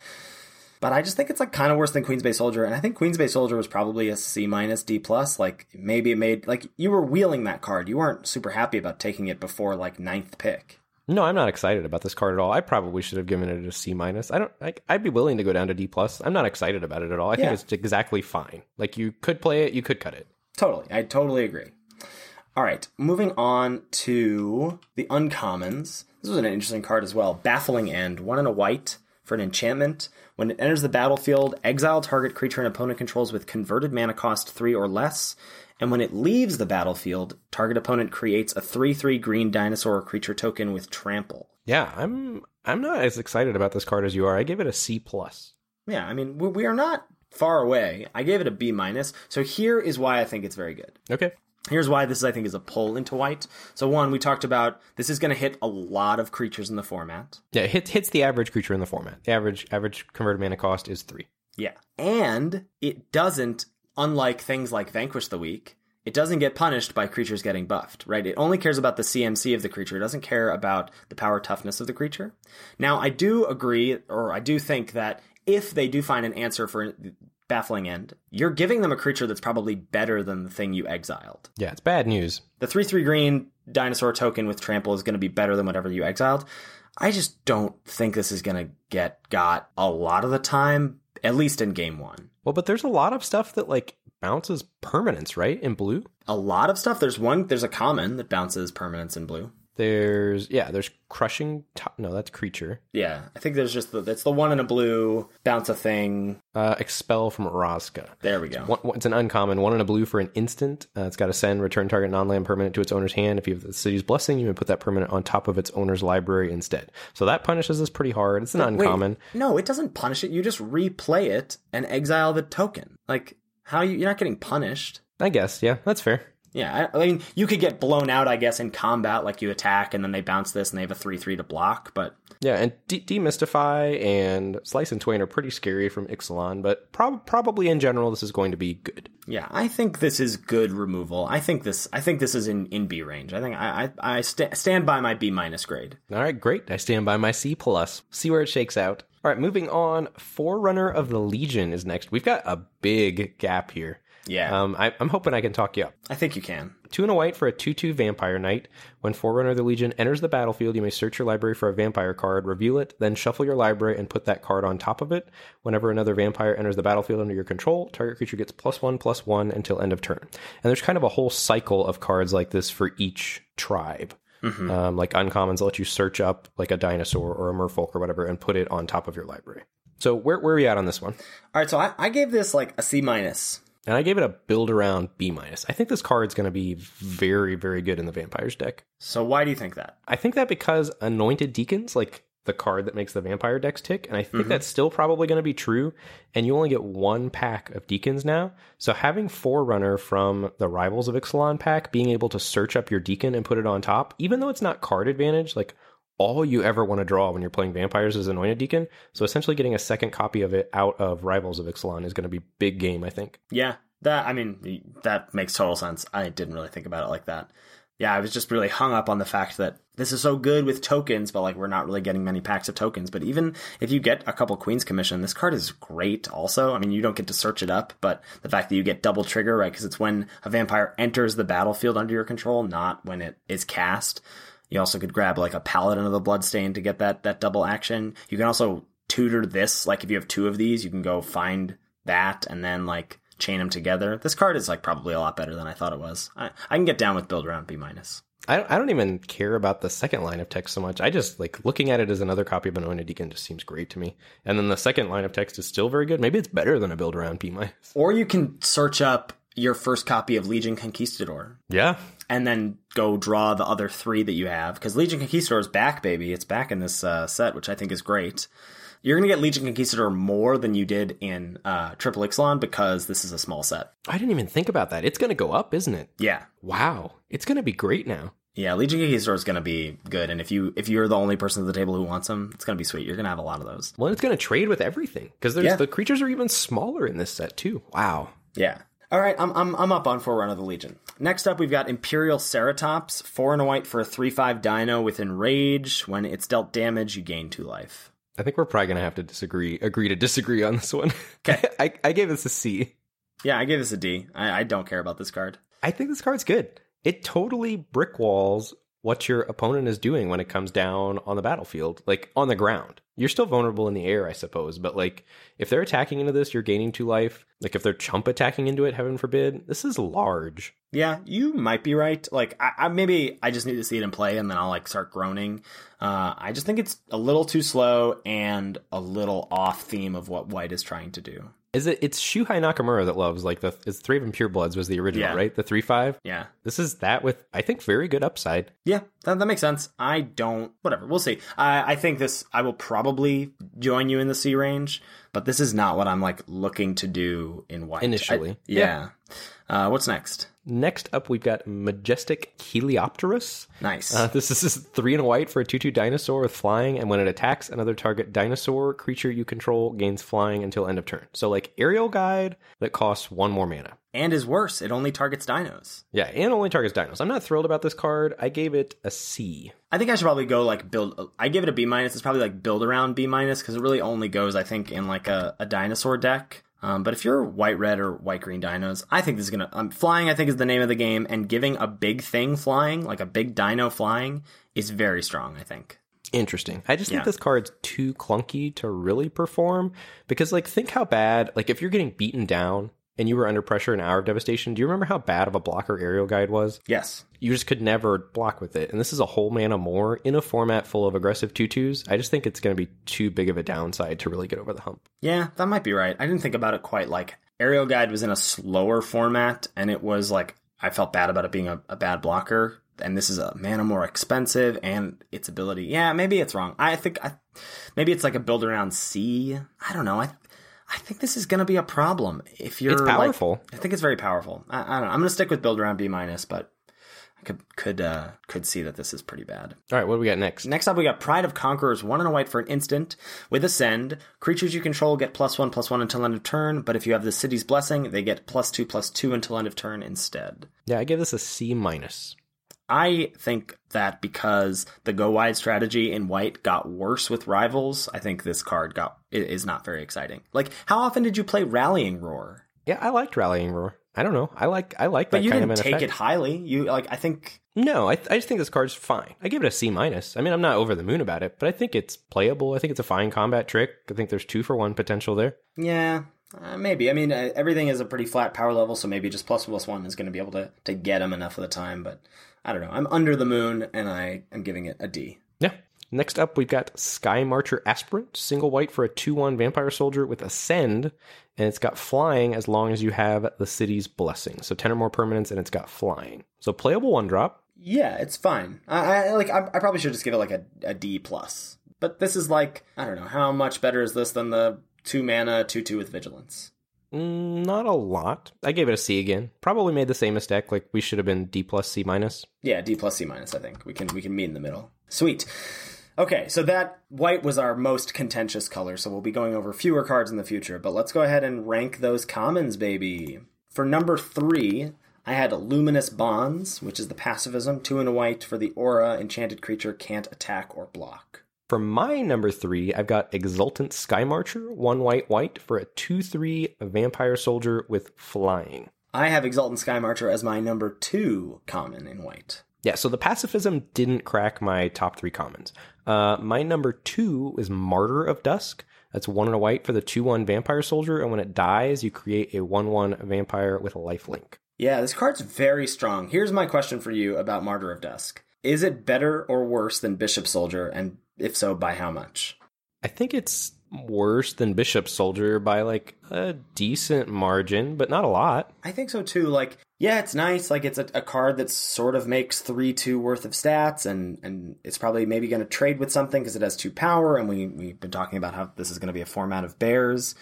But I just think it's like kind of worse than Queen's Bay Soldier, and I think Queen's Bay Soldier was probably a C minus D plus. Like maybe it made like you were wheeling that card, you weren't super happy about taking it before like ninth pick. No, I'm not excited about this card at all. I probably should have given it a C minus. I don't. Like, I'd be willing to go down to D plus. I'm not excited about it at all. I Yeah. think it's exactly fine. Like you could play it, you could cut it. Totally, I totally agree. All right, moving on to the uncommons. This was an interesting card as well. Baffling End, one in a white for an enchantment. When it enters the battlefield, exile target creature an opponent controls with converted mana cost three or less. And when it leaves the battlefield, target opponent creates a 3 3 green dinosaur creature token with trample. Yeah, I'm. I'm not as excited about this card as you are. I give it a C plus. Yeah, I mean, we, we are not far away. I gave it a B minus. So here is why I think it's very good. Okay. Here's why this I think is a pull into white. So one, we talked about this is going to hit a lot of creatures in the format. Yeah, it hits hits the average creature in the format. The average average converted mana cost is three. Yeah. And it doesn't, unlike things like Vanquish the Weak, it doesn't get punished by creatures getting buffed, right? It only cares about the CMC of the creature. It doesn't care about the power toughness of the creature. Now, I do agree, or I do think that if they do find an answer for Baffling End, you're giving them a creature that's probably better than the thing you exiled. Yeah, it's bad news. The 3 3 green dinosaur token with trample is going to be better than whatever you exiled. I just don't think this is going to get got a lot of the time, at least in game one. Well, but there's a lot of stuff that like bounces permanence, right? In blue? A lot of stuff. There's one. There's a common that bounces permanence in blue. There's yeah, there's crushing. No, that's creature. Yeah, I think there's just the, that's the one in a blue bounce a thing. Uh, expel from Orazca. There we go. One, one- it's an uncommon. One in a blue for an instant. Uh, it's got to send return target non-land permanent to its owner's hand. If you have the city's blessing, you may put that permanent on top of its owner's library instead. So that punishes this pretty hard. It's an Wait, uncommon. no, it doesn't punish it. You just replay it and exile the token. Like how you, you're not getting punished. I guess. Yeah, that's fair. Yeah, I, I mean, you could get blown out, I guess, in combat, like you attack and then they bounce this and they have a 3 3 to block, but Yeah, and de- demystify and Slice in Twain are pretty scary from Ixalan, but prob- probably in general this is going to be good. yeah, I think this is good removal. I think this I think this is in, in B range. I think I I, I sta- stand by my B minus grade. All right, great. I stand by my C plus. See where it shakes out. All right, moving on. Forerunner of the Legion is next. We've got a big gap here. Yeah, Um, I, I'm hoping I can talk you up. I think you can. Two and a white for a 2 2 Vampire Knight. When Forerunner of the Legion enters the battlefield, you may search your library for a vampire card, reveal it, then shuffle your library and put that card on top of it. Whenever another vampire enters the battlefield under your control, target creature gets plus one, plus one until end of turn. And there's kind of a whole cycle of cards like this for each tribe. Um, like uncommons let you search up like a dinosaur or a merfolk or whatever and put it on top of your library. So where, where are we at on this one? All right, so I, I gave this like a C minus. And I gave it a build around B minus. I think this card's going to be very, very good in the vampires deck. So why do you think that? I think that because Anointed Deacons, like the card that makes the vampire decks tick, and I think mm-hmm. that's still probably going to be true. And you only get one pack of Deacons now. So having Forerunner from the Rivals of Ixalan pack, being able to search up your Deacon and put it on top, even though it's not card advantage, like all you ever want to draw when you're playing vampires is Anointed Deacon. So essentially getting a second copy of it out of Rivals of Ixalan is going to be big game, I think. Yeah, that I mean that makes total sense. I didn't really think about it like that. Yeah, I was just really hung up on the fact that this is so good with tokens, but like we're not really getting many packs of tokens. But even if you get a couple Queen's Commission, this card is great. Also, I mean, you don't get to search it up, but the fact that you get double trigger, right? Because it's when a vampire enters the battlefield under your control, not when it is cast. You also could grab like a Paladin of the Bloodstain to get that that double action. You can also tutor this. Like if you have two of these, you can go find that and then like chain them together. This card is like probably a lot better than I thought it was. I, I can get down with build around B minus. I don't, I don't even care about the second line of text so much. I just like looking at it as another copy of Anointed Deacon just seems great to me. And then the second line of text is still very good. Maybe it's better than a build around B minus. Or you can search up your first copy of Legion Conquistador Yeah. And then go draw the other three that you have because Legion Conquistador is back, baby. It's back in this uh, set, which I think is great. You're gonna get Legion Conquistador more than you did in uh, Triple Ixalan because this is a small set. I didn't even think about that. It's going to go up, isn't it? Yeah, Wow. It's going to be great now. yeah. Legion Conquistador is gonna be good, and if you if you're the only person at the table who wants them, it's gonna be sweet. You're gonna have a lot of those. Well, it's going to trade with everything because Yeah. the creatures are even smaller in this set too. Wow. Yeah. All right, I'm I'm I'm up on Forerunner of the Legion. Next up, we've got Imperial Ceratops, four and a white for a three five Dino with Enrage. When it's dealt damage, you gain two life. I think we're probably going to have to disagree, agree to disagree on this one. Okay. I, I gave this a C. Yeah, I gave this a D. I, I don't care about this card. I think this card's good. It totally brick walls what your opponent is doing when it comes down on the battlefield, like on the ground. You're still vulnerable in the air, I suppose, but like if they're attacking into this, you're gaining two life. Like if they're chump attacking into it, heaven forbid, this is large. Yeah, you might be right. Like, I, I maybe I just need to see it in play, and then I'll like start groaning. Uh, I just think it's a little too slow and a little off theme of what White is trying to do. Is it? It's Shuhei Nakamura that loves like the. It's Thraben Purebloods was the original, Yeah. right? The three five. Yeah, This is that with I think very good upside. yeah, that, that makes sense. I don't. Whatever, we'll see. I, I think this. I will probably join you in the C range, but this is not what I'm like looking to do in White Initially. I- yeah. Uh, what's next? Next up, we've got Majestic Heliopterus. Nice. Uh, this is three and a white for a 2 2 dinosaur with flying, and when it attacks another target dinosaur creature you control gains flying until end of turn. So, like aerial guide that costs one more mana. and is worse. It only targets dinos. Yeah, and only targets dinos. I'm not thrilled about this card. I gave it a C. I think I should probably go like build. I give it a B minus. It's probably like build around B minus because it really only goes, I think, in like a, a dinosaur deck. Um, but if you're white red or white green dinos, I think this is gonna um, flying. I think is the name of the game, and giving a big thing flying, like a big dino flying, is very strong. I think. Interesting. I just think this card's too clunky to really perform because, like, think how bad, like, if you're getting beaten down and you were under pressure in Hour of Devastation, do you remember how bad of a blocker Aerial Guide was? Yes. You just could never block with it. And this is a whole mana more in a format full of aggressive tutus. I just think it's going to be too big of a downside to really get over the hump. Yeah, that might be right. I didn't think about it quite like Aerial Guide was in a slower format, and it was like I felt bad about it being a, a bad blocker. And this is a mana more expensive, and its ability. Yeah, maybe it's wrong. I think I, maybe it's like a build around C. I don't know. I I think this is going to be a problem if you're It's like- powerful. I think it's very powerful. I, I don't know. I'm going to stick with build around B minus, but I could could uh, could see that this is pretty bad. All right, what do we got next? Next up, we got Pride of Conquerors, one and a white for an instant. With Ascend, creatures you control get plus one, plus one until end of turn, but if you have the city's blessing, they get plus two, plus two until end of turn instead. Yeah, I give this a C minus. I think that because the go wide strategy in white got worse with rivals, I think this card got is not very exciting. Like, how often did you play Rallying Roar? Yeah, I liked Rallying Roar. I don't know. I like I like that But you kind didn't of an take effect. it highly. You like, I think No, I, I just think this card's fine. I give it a C minus. I mean, I'm not over the moon about it, but I think it's playable. I think it's a fine combat trick. I think there's two for one potential there. Yeah, uh, maybe. I mean, uh, everything is a pretty flat power level, so maybe just plus plus one is going to be able to to get him enough of the time. But I don't know. I'm under the moon, and I am giving it a D. Yeah. Next up, we've got Skymarcher Aspirant, single white for a 2 1 vampire soldier with Ascend, and it's got flying as long as you have the city's blessing. So 10 or more permanents, and it's got flying. So playable one drop. Yeah, it's fine. I, I like. I, I probably should just give it like a, a D plus. But this is like I don't know how much better is this than the two mana two two with vigilance. Mm, not a lot. I gave it a C again. Probably made the same mistake. Like we should have been D plus C minus. Yeah, D plus C minus. I think we can we can meet in the middle. Sweet. Okay, so that white was our most contentious color, so we'll be going over fewer cards in the future. But let's go ahead and rank those commons, baby. For number three, I had Luminous Bonds, which is the pacifism, two and a white for the aura. Enchanted creature can't attack or block. For my number three, I've got Exultant Skymarcher, one white white for a 2 3 vampire soldier with flying. I have Exultant Skymarcher as my number two common in white. Yeah, so the pacifism didn't crack my top three commons. Uh, my number two is Martyr of Dusk. That's one and a white for the 2 1 vampire soldier, and when it dies, you create a 1 1 vampire with a lifelink. Yeah, this card's very strong. Here's my question for you about Martyr of Dusk. Is it better or worse than Bishop Soldier, and if so, by how much? I think it's worse than Bishop Soldier by like a decent margin, but not a lot. I think so too. Like, yeah, it's nice. Like, it's a, a card that sort of makes three two worth of stats, and and it's probably maybe going to trade with something because it has two power. And we we've been talking about how this is going to be a format of bears,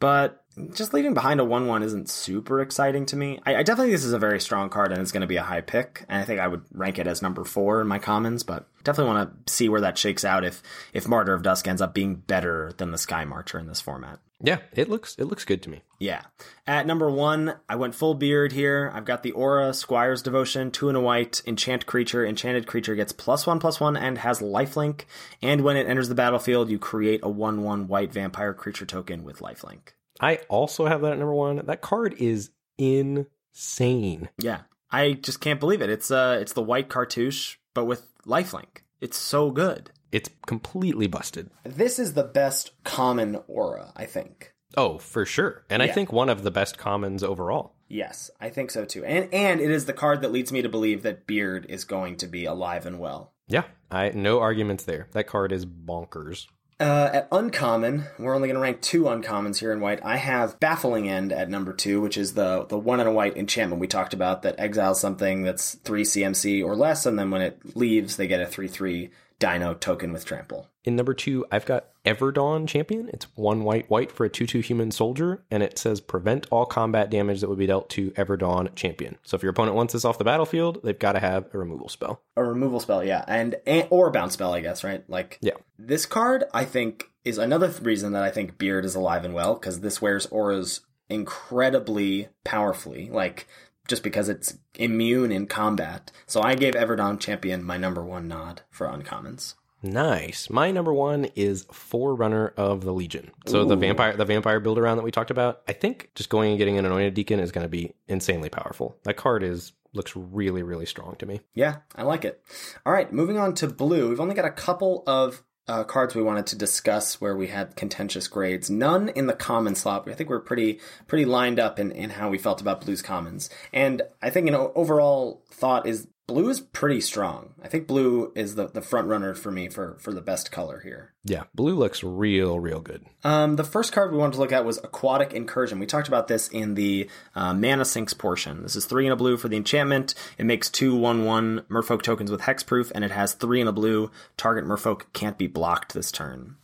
but just leaving behind a one one isn't super exciting to me. I, I definitely think this is a very strong card, and it's going to be a high pick. And I think I would rank it as number four in my commons, but definitely want to see where that shakes out if if Martyr of Dusk ends up being better than the Skymarcher in this format. Yeah, it looks it looks good to me. Yeah. At number one, I went full beard here. I've got the Aura, Squire's Devotion, two and a white, enchant creature. Enchanted creature gets plus one, plus one, and has lifelink. And when it enters the battlefield, you create a 1 1 white vampire creature token with lifelink. I also have that at number one. That card is insane. Yeah. I just can't believe it. It's uh it's the white cartouche, but with lifelink. It's so good. It's completely busted. This is the best common aura, I think. Oh, for sure. And I think one of the best commons overall. Yes, I think so too. And and it is the card that leads me to believe that Beard is going to be alive and well. Yeah, I no arguments there. That card is bonkers. Uh, at uncommon, we're only going to rank two uncommons here in white. I have Baffling End at number two, which is the the one and a white enchantment we talked about that exiles something that's three CMC or less, and then when it leaves, they get a three three Dino token with trample. In number two, I've got Everdawn Champion. It's one white white for a 2 2 human soldier, and it says prevent all combat damage that would be dealt to Everdawn Champion. So if your opponent wants this off the battlefield, they've got to have a removal spell. A removal spell, yeah, and, and or a bounce spell, I guess, right? Like Yeah. this card, I think, is another th- reason that I think Beard is alive and well because this wears auras incredibly powerfully, like just because it's immune in combat. So I gave Everdawn Champion my number one nod for uncommons. Nice. My number one is Forerunner of the Legion. So the vampire the vampire build around that we talked about, I think just going and getting an anointed deacon is going to be insanely powerful. That card is looks really really strong to me. Yeah, I like it. All right, moving on to blue. We've only got a couple of uh, cards we wanted to discuss where we had contentious grades. None in the common slot. I think we're pretty pretty lined up in, in how we felt about Blue's commons. And I think an overall thought is blue is pretty strong. I think blue is the, the front runner for me for, for the best color here. Yeah, blue looks real, real good. Um, the first card we wanted to look at was Aquatic Incursion. We talked about this in the uh, Mana Sinks portion. This is three in a blue for the enchantment. It makes two one one Merfolk tokens with hexproof, and it has three in a blue. Target Merfolk can't be blocked this turn.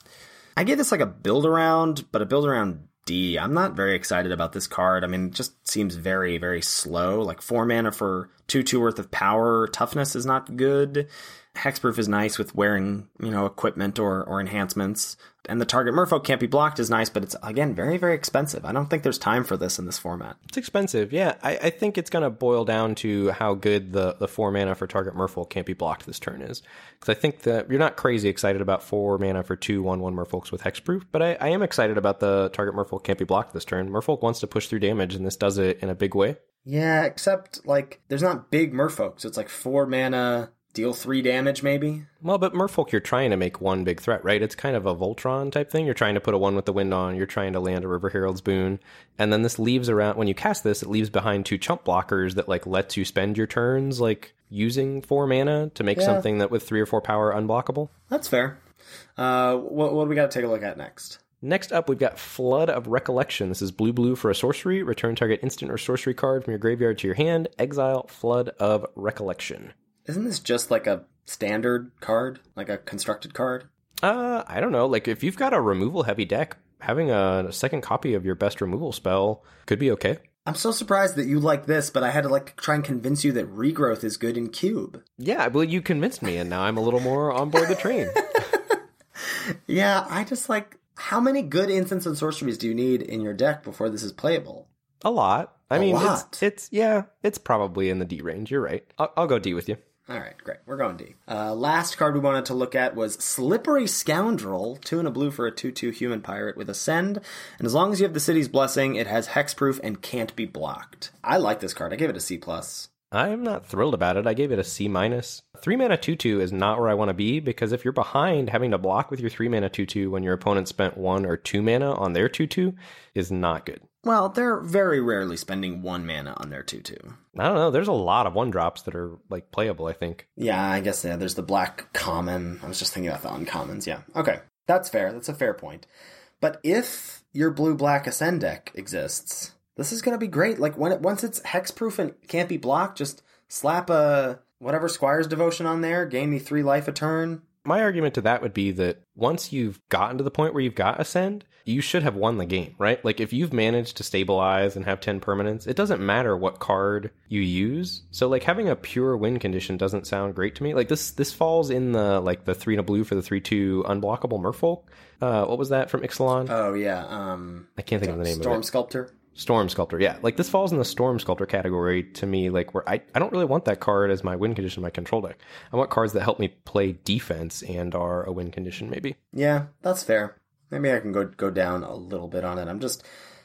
I gave this like a build around, but a build around D. I'm not very excited about this card. I mean, it just seems very, very slow. Like four mana for two two worth of power. Toughness is not good. Hexproof is nice with wearing, you know, equipment or, or enhancements. And the target merfolk can't be blocked is nice, but it's again very, very expensive. I don't think there's time for this in this format. It's expensive, yeah. I, I think it's gonna boil down to how good the, the four mana for target merfolk can't be blocked this turn is. Because I think that you're not crazy excited about four mana for two one one merfolks with hexproof, but I, I am excited about the target merfolk can't be blocked this turn. Merfolk wants to push through damage, and this does it in a big way. Yeah, except like there's not big merfolk, so it's like four mana deal three damage maybe. Well, but Merfolk, you're trying to make one big threat, right? It's kind of a Voltron type thing. You're trying to put a one with the wind on. You're trying to land a River Herald's boon, and then this leaves around when you cast this, it leaves behind two chump blockers that like lets you spend your turns like using four mana to make Yeah. something that with three or four power unblockable. That's fair. Uh, what, what do we got to take a look at next? Next up, we've got Flood of Recollection. This is blue blue for a sorcery. Return target instant or sorcery card from your graveyard to your hand. Exile Flood of Recollection. Isn't this just like a standard card, like a constructed card? Uh, I don't know. Like if you've got a removal heavy deck, having a, a second copy of your best removal spell could be okay. I'm so surprised that you like this, but I had to like try and convince you that regrowth is good in cube. Yeah, well, you convinced me, and now I'm a little more on board the train. Yeah, I just like how many good instants and sorceries do you need in your deck before this is playable? A lot. I A mean, lot. it's it's yeah, it's probably in the D range. You're right. I'll, I'll go D with you. All right, great. We're going D. Uh, last card we wanted to look at was Slippery Scoundrel, two and a blue for a 2 2 human pirate with Ascend. And as long as you have the city's blessing, it has hexproof and can't be blocked. I like this card. I gave it a C. plus. I'm not thrilled about it. I gave it a C minus. Three mana two two is not where I want to be because if you're behind, having to block with your three mana two two when your opponent spent one or two mana on their two two is not good. Well, they're very rarely spending one mana on their 2 2. I don't know. There's a lot of one drops that are like playable. I think. Yeah, I guess yeah, there's the black common. I was just thinking about the uncommons. Yeah. Okay. That's fair. That's a fair point. But if your blue black ascend deck exists, this is going to be great. Like when it, once it's hexproof and can't be blocked, just slap a whatever Squire's devotion on there, gain me 3 life a turn. My argument to that would be that once you've gotten to the point where you've got ascend, you should have won the game, right? Like if you've managed to stabilize and have 10 permanents, it doesn't matter what card you use. So like having a pure win condition doesn't sound great to me. Like this this falls in the like the 3 and a blue for the 3/2 unblockable merfolk. Uh what was that from Ixalan? Oh yeah, um I can't think of the name Storm of it. Storm Sculptor. Storm Sculptor. Yeah, like this falls in the Storm Sculptor category to me. Like where I, I don't really want that card as my win condition my control deck. I want cards that help me play defense and are a win condition maybe. Yeah, that's fair. Maybe I can go go down a little bit on it. I'm just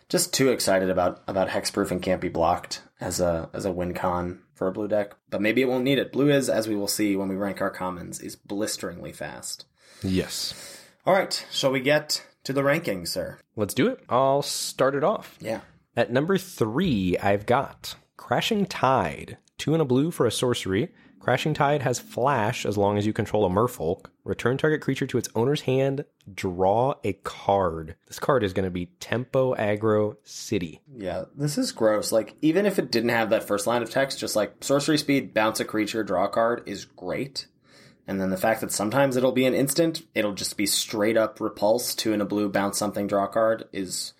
just too excited about about hexproof and can't be blocked as a as a win con for a blue deck. But maybe it won't need it. Blue is, as we will see when we rank our commons, is blisteringly fast. Yes. All right, shall we get to the rankings, sir? Let's do it. I'll start it off. Yeah. At number three, I've got Crashing Tide. Two and a blue for a sorcery. Crashing Tide has flash as long as you control a merfolk. Return target creature to its owner's hand. Draw a card. This card is going to be Tempo Aggro City. Yeah, this is gross. Like, even if it didn't have that first line of text, just like sorcery speed, bounce a creature, draw a card is great. And then the fact that sometimes it'll be an instant, it'll just be straight up repulse, two in a blue, bounce something, draw a card is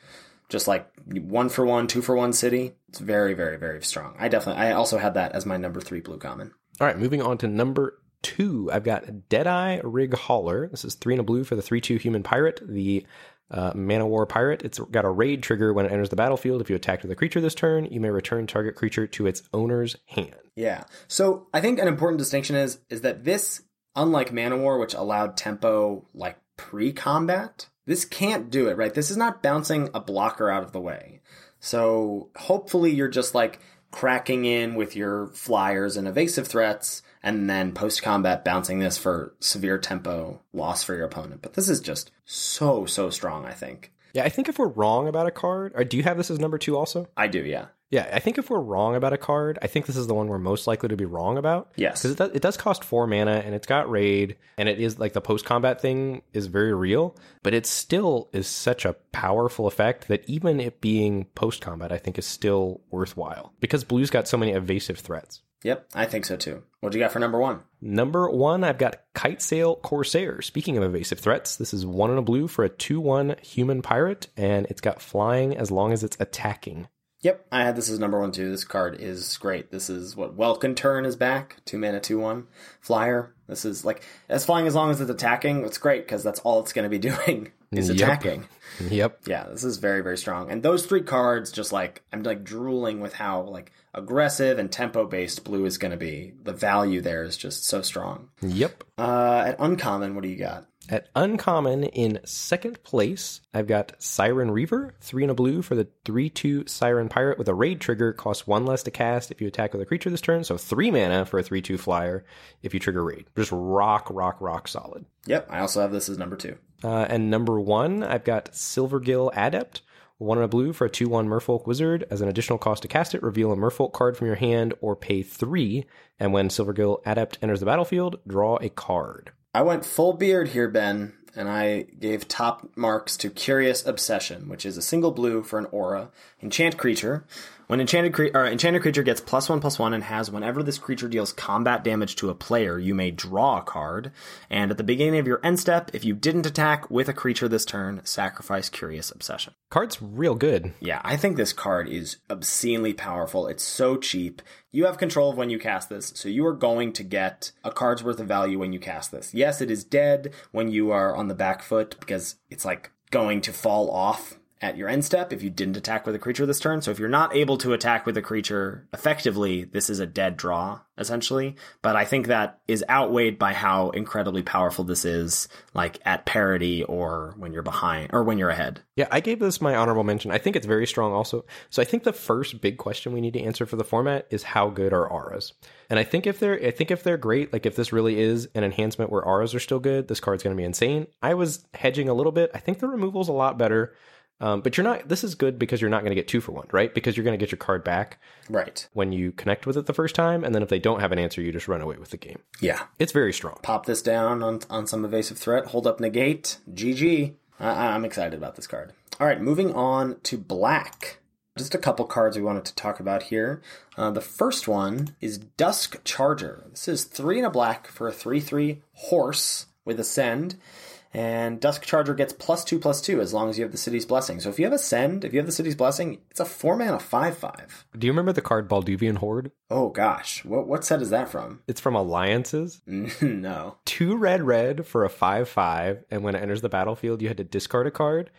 just like one for one, two for one city. It's very, very, very strong. I definitely, I also had that as my number three blue common. All right, moving on to number two. I've got Deadeye Rig Hauler. This is three and a blue for the 3 2 human pirate. The uh, Man-o'-War Pirate. It's got a raid trigger when it enters the battlefield. If you attack with a creature this turn, you may return target creature to its owner's hand. Yeah. So I think an important distinction is is that this, unlike Man-o'-War, which allowed tempo like pre-combat, this can't do it, right? This is not bouncing a blocker out of the way. So hopefully you're just like cracking in with your flyers and evasive threats, and then post combat bouncing this for severe tempo loss for your opponent. But this is just so, so strong, I think. Yeah, I think if we're wrong about a card, or do you have this as number two also? I do, yeah. Yeah, I think if we're wrong about a card, I think this is the one we're most likely to be wrong about. Yes. Because it, does- it does cost four mana and it's got raid, and it is like the post combat thing is very real, but it still is such a powerful effect that even it being post combat, I think is still worthwhile because blue's got so many evasive threats. Yep, I think so too. What do you got for number one? Number one, I've got Kitesail Corsair. Speaking of evasive threats, this is one in a blue for a 2 1 human pirate, and it's got flying as long as it's attacking. Yep, I had this as number one too. This card is great. This is what Welkin Tern is back. Two mana, two one flyer. This is like it's flying as long as it's attacking. It's great because that's all it's going to be doing is Yep. attacking. Yep. Yeah, this is very very strong. And those three cards, just like I'm like drooling with how like aggressive and tempo based blue is going to be. The value there is just so strong. Yep. Uh, at uncommon, what do you got? At uncommon, in second place, I've got Siren Reaver, three in a blue for the 3 2 Siren Pirate with a raid trigger, costs one less to cast if you attack with a creature this turn, so three mana for a 3 2 flyer if you trigger raid. Just rock, rock, rock solid. Yep, I also have this as number two. Uh, and number one, I've got Silvergill Adept, one in a blue for a 2 1 Merfolk Wizard. As an additional cost to cast it, reveal a Merfolk card from your hand or pay three. And when Silvergill Adept enters the battlefield, draw a card. I went full beard here, Ben, and I gave top marks to Curious Obsession, which is a single blue for an aura. Enchant creature. When enchanted, cre- enchanted creature gets plus one plus one and has whenever this creature deals combat damage to a player, you may draw a card. And at the beginning of your end step, if you didn't attack with a creature this turn, sacrifice Curious Obsession. Card's real good. Yeah, I think this card is obscenely powerful. It's so cheap. You have control of when you cast this, so you are going to get a card's worth of value when you cast this. Yes, it is dead when you are on the back foot because it's like going to fall off at your end step if you didn't attack with a creature this turn. So if you're not able to attack with a creature effectively, this is a dead draw, essentially. But I think that is outweighed by how incredibly powerful this is, like at parity or when you're behind or when you're ahead. Yeah, I gave this my honorable mention. I think it's very strong also. So I think the first big question we need to answer for the format is how good are auras? And I think if they're I think if they're great, like if this really is an enhancement where auras are still good, this card's going to be insane. I was hedging a little bit. I think the removal's a lot better. Um, but you're not this is good because you're not going to get two for one, right? Because you're going to get your card back Right. when you connect with it the first time, and then if they don't have an answer, you just run away with the game. Yeah. It's very strong. pop this down on on some evasive threat, hold up negate, GG. I, I'm excited about this card. All right, moving on to black. Just a couple cards we wanted to talk about here. Uh, the first one is Dusk Charger. This is three in a black for a 3 3 horse with Ascend. And Dusk Charger gets plus two plus two as long as you have the city's blessing. So if you have Ascend, if you have the city's blessing, it's a four mana 5 5. Do you remember the card Balduvian Horde? Oh gosh, what, what set is that from? It's from Alliances. no. two red red for a 5 5 and when it enters the battlefield you had to discard a card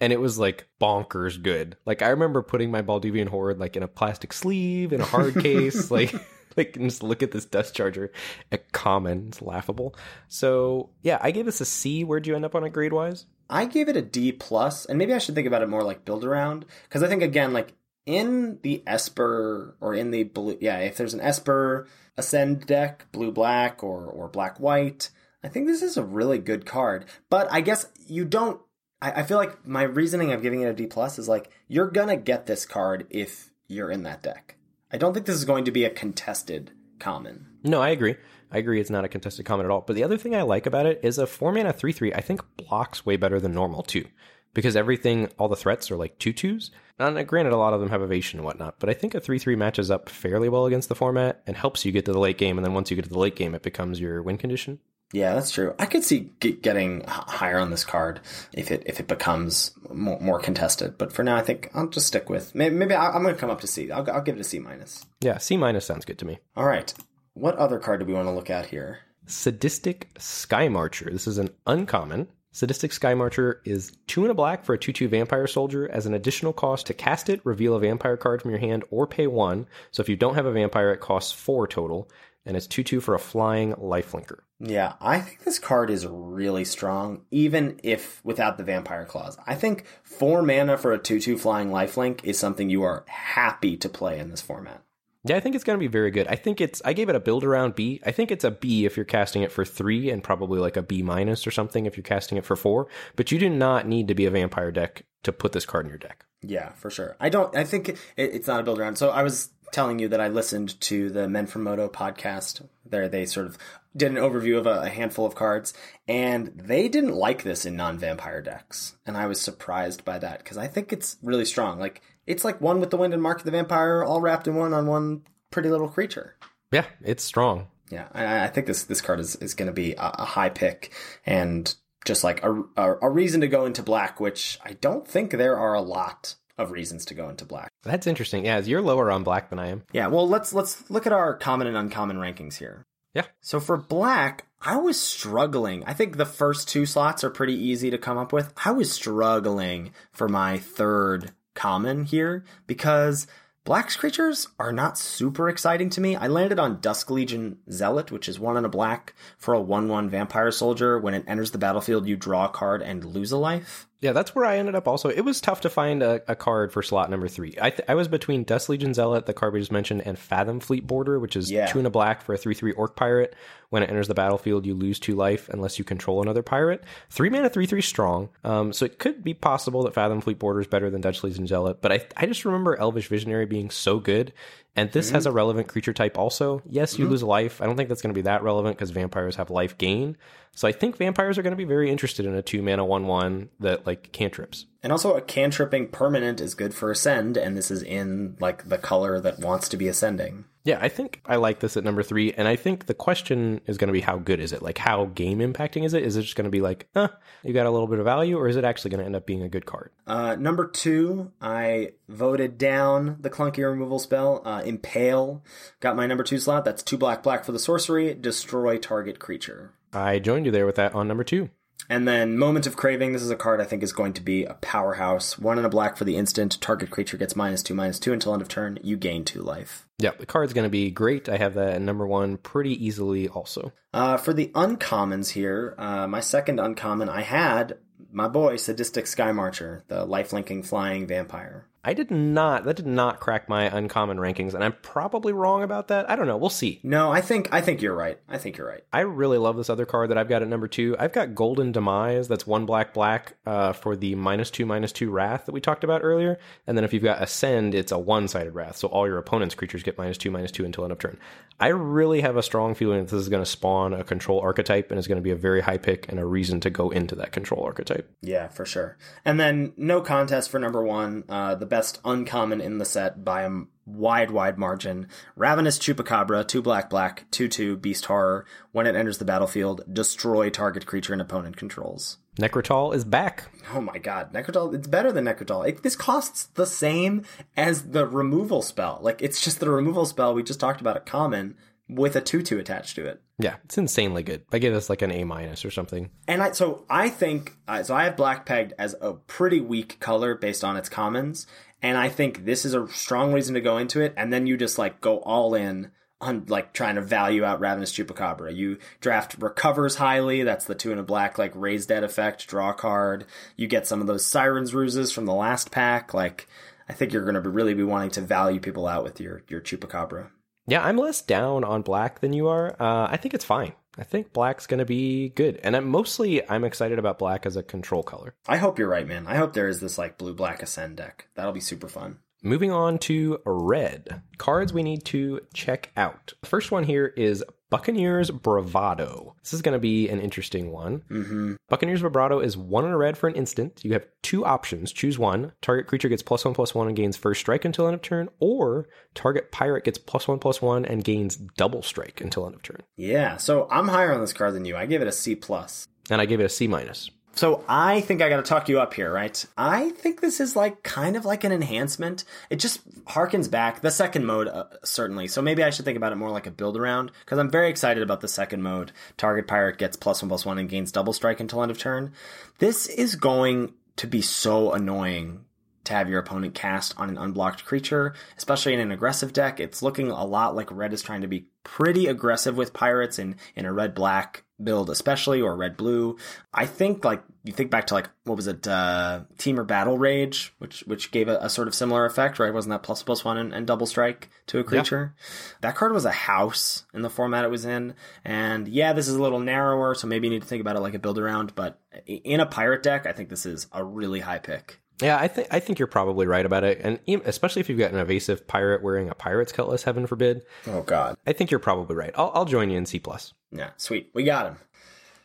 and it was like bonkers good like i remember putting my balduvian horde like in a plastic sleeve in a hard case like like just look at this dusk charger at common it's laughable so yeah i gave this a c where'd you end up on it grade wise I gave it a D plus, and maybe I should think about it more like build around because I think again, like in the Esper or in the blue, yeah, if there's an Esper Ascend deck, blue black or or black white, I think this is a really good card. But I guess you don't. I, I feel like my reasoning of giving it a D plus is like you're gonna get this card if you're in that deck. I don't think this is going to be a contested common. no i agree. I agree it's not a contested comment at all. But the other thing i like about it is a 4 mana 3 3 i think blocks way better than normal too. Because everything all the threats are like two twos. And uh, granted a lot of them have evasion and whatnot but i think a 3 3 matches up fairly well against the format and helps you get to the late game. And then once you get to the late game it becomes your win condition Yeah, that's true. I could see g- getting higher on this card if it if it becomes more, more contested. But for now, I think I'll just stick with maybe, maybe I- I'm going to come up to C. I'll, I'll give it a C minus. yeah c minus sounds good to me All right. What other card do we want to look at here? Sadistic Skymarcher. This is an uncommon. Sadistic Skymarcher is two and a black for a 2 2 vampire soldier. As an additional cost to cast it, reveal a vampire card from your hand or pay one. So if you don't have a vampire, it costs four total. And it's 2 2 for a flying lifelinker. Yeah, I think this card is really strong, even if without the vampire clause. I think four mana for a 2 2 flying lifelink is something you are happy to play in this format. Yeah, I think it's going to be very good. I think it's. I gave it a build around B. I think it's a B if you're casting it for three, and probably like a B minus or something if you're casting it for four. But you do not need to be a vampire deck to put this card in your deck. Yeah, for sure. I don't. I think it, it's not a build around. So I was telling you that I listened to the Men from Moto podcast. There, they sort of did an overview of a, a handful of cards, and they didn't like this in non-vampire decks, and I was surprised by that because I think it's really strong. Like it's like one with the wind and mark of the vampire, all wrapped in one on one pretty little creature. Yeah, it's strong. Yeah, I, I think this this card is is going to be a, a high pick and just like a, a, a reason to go into black, which I don't think there are a lot of reasons to go into black. That's interesting. Yeah, you're lower on black than I am. Yeah, well, let's let's look at our common and uncommon rankings here. Yeah. So for black, I was struggling. I think the first two slots are pretty easy to come up with. I was struggling for my third common here because Black's creatures are not super exciting to me. I landed on Dusk Legion Zealot, which is one in a black for a 1 1 vampire soldier. When it enters the battlefield, you draw a card and lose a life. Yeah, that's where I ended up also. It was tough to find a, a card for slot number three. I, th- I was between Dusk Legion Zealot, the card we just mentioned, and Fathom Fleet Boarder, which is Yeah. two in a black for a 3 3 Orc Pirate. When it enters the battlefield, you lose two life unless you control another pirate. Three mana, 3 3 strong. Um, so it could be possible that Fathom Fleet Boarder is better than Dusk Legion Zealot, but I, I just remember Elvish Visionary being so good. And this has mm-hmm. a relevant creature type also. Yes, you mm-hmm. lose life. I don't think that's going to be that relevant because vampires have life gain. So I think vampires are going to be very interested in a two mana one one that like cantrips. And also, a cantripping permanent is good for Ascend, and this is in like the color that wants to be ascending. Yeah, I think I like this at number three, and I think the question is going to be how good is it? Like, how game impacting is it? Is it just going to be like, uh, you got a little bit of value, or is it actually going to end up being a good card? Uh, number two, I voted down the clunky removal spell. Uh, Impale got my number two slot. That's two black black for the sorcery. Destroy target creature. I joined you there with that on number two. And then Moment of Craving. This is a card I think is going to be a powerhouse. One and a black for the instant. Target creature gets minus two, minus two until end of turn. You gain two life. Yeah, the card's going to be great. I have that at number one pretty easily also. Uh, for the uncommons here, uh, my second uncommon, I had my boy Sadistic Skymarcher, the life linking flying vampire. I did not, that did not crack my uncommon rankings, and I'm probably wrong about that. I don't know. We'll see. No, I think I think you're right. I think you're right. I really love this other card that I've got at number two. I've got Golden Demise. That's one black black uh, for the minus two minus two Wrath that we talked about earlier. And then if you've got Ascend, it's a one sided Wrath. So all your opponent's creatures get minus two minus two until end of turn. I really have a strong feeling that this is going to spawn a control archetype and is going to be a very high pick and a reason to go into that control archetype. Yeah, for sure. And then no contest for number one, uh, the best uncommon in the set by a wide, wide margin. Ravenous Chupacabra, two black, black, two two beast horror. When it enters the battlefield, destroy target creature and opponent controls. Nekrataal is back. Oh my god, Nekrataal, it's better than Nekrataal. It, this costs the same as the removal spell. Like, it's just the removal spell we just talked about at common with a 2 2 attached to it. Yeah, it's insanely good. I give this like an A minus or something. And I, so I think, so I have black pegged as a pretty weak color based on its commons. And I think this is a strong reason to go into it. And then you just like go all in on like trying to value out Ravenous Chupacabra. You draft recovers highly. That's the two in a black, like raise dead effect, draw card. You get some of those Sirens ruses from the last pack. Like, I think you're going to really be wanting to value people out with your, your Chupacabra. Yeah, I'm less down on black than you are. Uh, I think it's fine. I think black's going to be good. And I'm mostly, I'm excited about black as a control color. I hope you're right, man. I hope there is this like blue black ascend deck. That'll be super fun. Moving on to red. Cards we need to check out. The first one here is Buccaneers Bravado. This is going to be an interesting one. Mm-hmm. Buccaneers Bravado is one in a red for an instant. You have two options. Choose one. Target creature gets plus one plus one and gains first strike until end of turn, or target pirate gets plus one plus one and gains double strike until end of turn. Yeah, so I'm higher on this card than you. I give it a C plus. And I gave it a C minus. So I think I got to talk you up here, right? I think this is like kind of like an enhancement. It just harkens back the second mode, uh, certainly. So maybe I should think about it more like a build around because I'm very excited about the second mode. Target pirate gets plus one plus one and gains double strike until end of turn. This is going to be so annoying to have your opponent cast on an unblocked creature, especially in an aggressive deck. It's looking a lot like red is trying to be pretty aggressive with pirates in, in a red black build, especially or red blue. I think like you think back to like what was it, uh, Temur Battle Rage, which which gave a, a, sort of similar effect, right? Wasn't that plus plus one and, and double strike to a creature? That card was a house in the format it was in, and yeah, this is a little narrower, so maybe you need to think about it like a build around. But in a pirate deck, I think this is a really high pick. Yeah, I think I think you're probably right about it, and especially if you've got an evasive pirate wearing a pirate's cutlass, heaven forbid. Oh God, I think you're probably right. I'll, I'll join you in C plus. Yeah, sweet, we got him.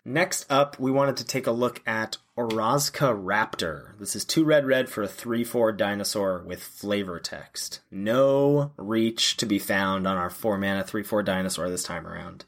Next up, we wanted to take a look at Orazca Raptor. This is two red red for a 3 4 dinosaur with flavor text. No reach to be found on our 4 mana 3 4 dinosaur this time around.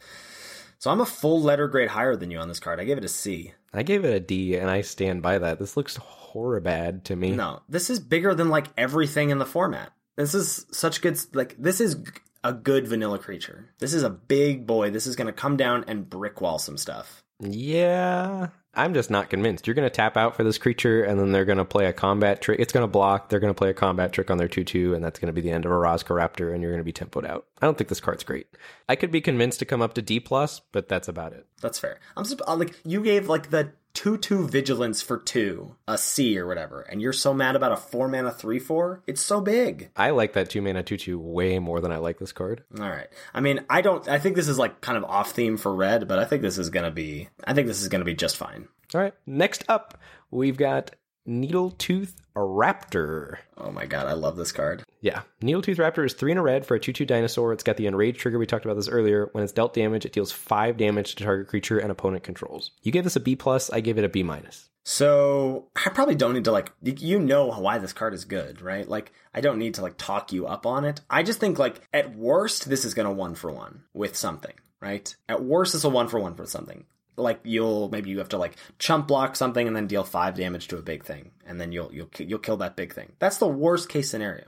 So I'm a full letter grade higher than you on this card. I gave it a C. I gave it a D, and I stand by that. This looks horror bad to me. No, this is bigger than like everything in the format. This is such good. Like this is a good vanilla creature. This is a big boy. This is going to come down and brick wall some stuff. Yeah, I'm just not convinced. You're going to tap out for this creature, and then they're going to play a combat trick. It's going to block. They're going to play a combat trick on their 2 2, and that's going to be the end of a Orazca Raptor, and you're going to be tempoed out. I don't think this card's great. I could be convinced to come up to D, plus, but that's about it. That's fair. I'm just, like, you gave like the 2 2 vigilance for 2, a C or whatever, and you're so mad about a 4 mana 3 4? It's so big. I like that 2 mana 2 2 way more than I like this card. All right. I mean, I don't, I think this is like kind of off theme for red, but I think this is going to be, I think this is to be just fine. All right. Next up, we've got Needletooth Raptor. Oh my god, I love this card. Yeah. Needletooth Raptor is three in a red for a 2 2 dinosaur. It's got the Enrage trigger. We talked about this earlier. When it's dealt damage, it deals five damage to target creature and opponent controls. You gave this a B plus. I give it a B minus. So I probably don't need to like you know why this card is good, right? Like I don't need to like talk you up on it. I just think like at worst this is gonna one for one with something, right? At worst it's a one for one for something like you'll maybe you have to like chump block something and then deal five damage to a big thing, and then you'll you'll you'll kill that big thing. That's the worst case scenario.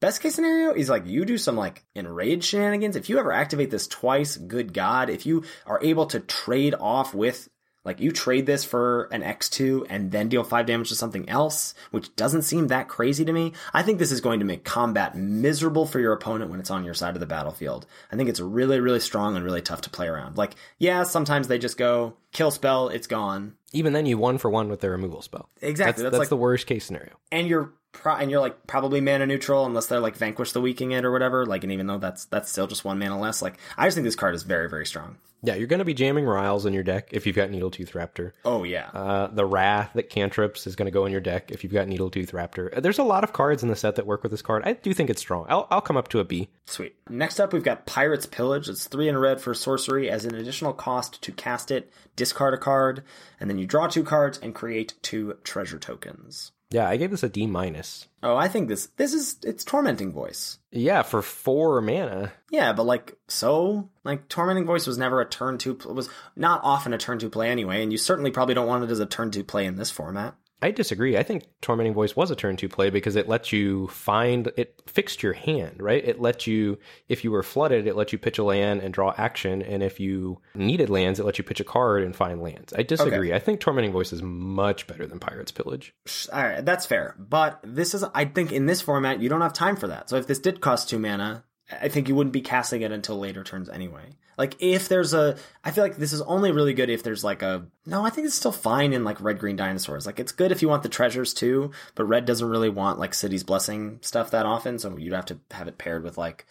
Best case scenario is like you do some like enraged shenanigans. If you ever activate this twice, good God, if you are able to trade off with like you trade this for an X2 and then deal 5 damage to something else, which doesn't seem that crazy to me. I think this is going to make combat miserable for your opponent when it's on your side of the battlefield. I think it's really, really strong and really tough to play around. Like, yeah, sometimes they just go kill spell, it's gone. Even then, you one for one with their removal spell. Exactly. That's, that's, that's like, the worst case scenario. And you're pro- and you're like probably mana neutral unless they're like vanquish the weakening it or whatever. Like, and even though that's that's still just one mana less, like I just think this card is very very strong. Yeah, you're going to be jamming Riles in your deck if you've got Needletooth Raptor. Oh yeah. Uh, the Wrath that cantrips is going to go in your deck if you've got Needletooth Raptor. There's a lot of cards in the set that work with this card. I do think it's strong. I'll I'll come up to a B. Sweet. Next up, we've got Pirate's Pillage. It's three in red for sorcery. As an additional cost to cast it, discard a card, and then you draw two cards and create two treasure tokens. Yeah, I gave this a D minus. Oh, I think this this is it's tormenting voice. Yeah, for four mana. Yeah, but like so, like tormenting voice was never a turn two was not often a turn two play anyway, and you certainly probably don't want it as a turn two play in this format. I disagree. I think Tormenting Voice was a turn two play because it lets you find it fixed your hand, right? It let you if you were flooded, it let you pitch a land and draw action, and if you needed lands, it let you pitch a card and find lands. I disagree. Okay. I think Tormenting Voice is much better than Pirate's Pillage. All right, that's fair. But this is I think in this format you don't have time for that. So if this did cost two mana, I think you wouldn't be casting it until later turns anyway. Like if there's a, I feel like this is only really good if there's like a. No, I think it's still fine in like red green dinosaurs. Like it's good if you want the treasures too, but red doesn't really want like city's blessing stuff that often, so you'd have to have it paired with like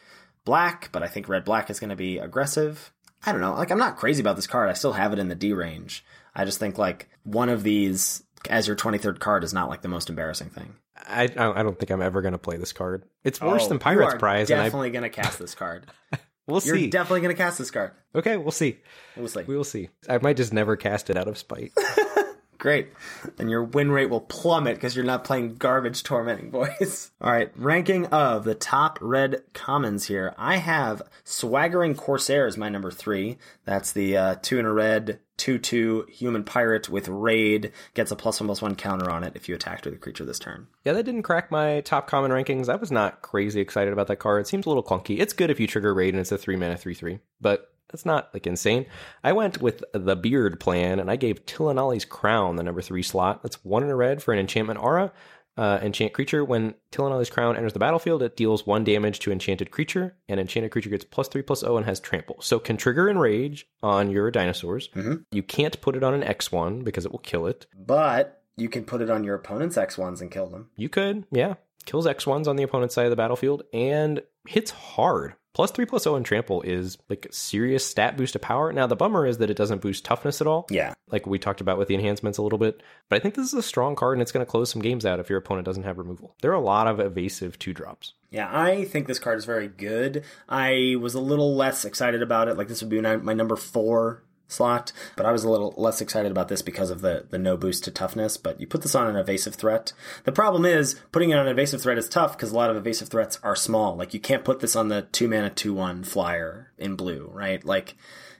black. But I think red black is going to be aggressive. I don't know. Like I'm not crazy about this card. I still have it in the D range. I just think like one of these as your 23rd card is not like the most embarrassing thing. I I don't think I'm ever going to play this card. It's worse oh, than Pirate's Prize. I'm definitely going to cast this card. we'll You're see. definitely going to cast this card. Okay, we'll see. We'll see. We will see. I might just never cast it out of spite. Great. And your win rate will plummet because you're not playing garbage tormenting voice. All right, ranking of the top red commons here. I have Swaggering Corsair as my number three. That's the uh, two in a red, two two human pirate with raid. Gets a plus one plus one counter on it if you attack with a creature this turn. Yeah, that didn't crack my top common rankings. I was not crazy excited about that card. It seems a little clunky. It's good if you trigger raid and it's a three mana three three, but that's not like insane. I went with the beard plan and I gave Tilonalli's Crown the number three slot. That's one in a red for an enchantment aura. Uh, enchant creature. When Tilonalli's Crown enters the battlefield, it deals one damage to enchanted creature, and enchanted creature gets plus three plus O and has trample. So can trigger enrage on your dinosaurs. You can't put it on an X one because it will kill it. But you can put it on your opponent's X ones and kill them. You could, yeah. Kills X ones on the opponent's side of the battlefield and hits hard. Plus three plus oh O and trample is like serious stat boost to power. Now the bummer is that it doesn't boost toughness at all. Yeah. Like we talked about with the enhancements a little bit. But I think this is a strong card and it's going to close some games out if your opponent doesn't have removal. There are a lot of evasive two drops. Yeah, I think this card is very good. I was a little less excited about it. Like this would be my number four slot, but I was a little less excited about this because of the the no boost to toughness. But you put this on an evasive threat. The problem is putting it on an evasive threat is tough because a lot of evasive threats are small. Like you can't put this on the two mana two one flyer in blue, right? Like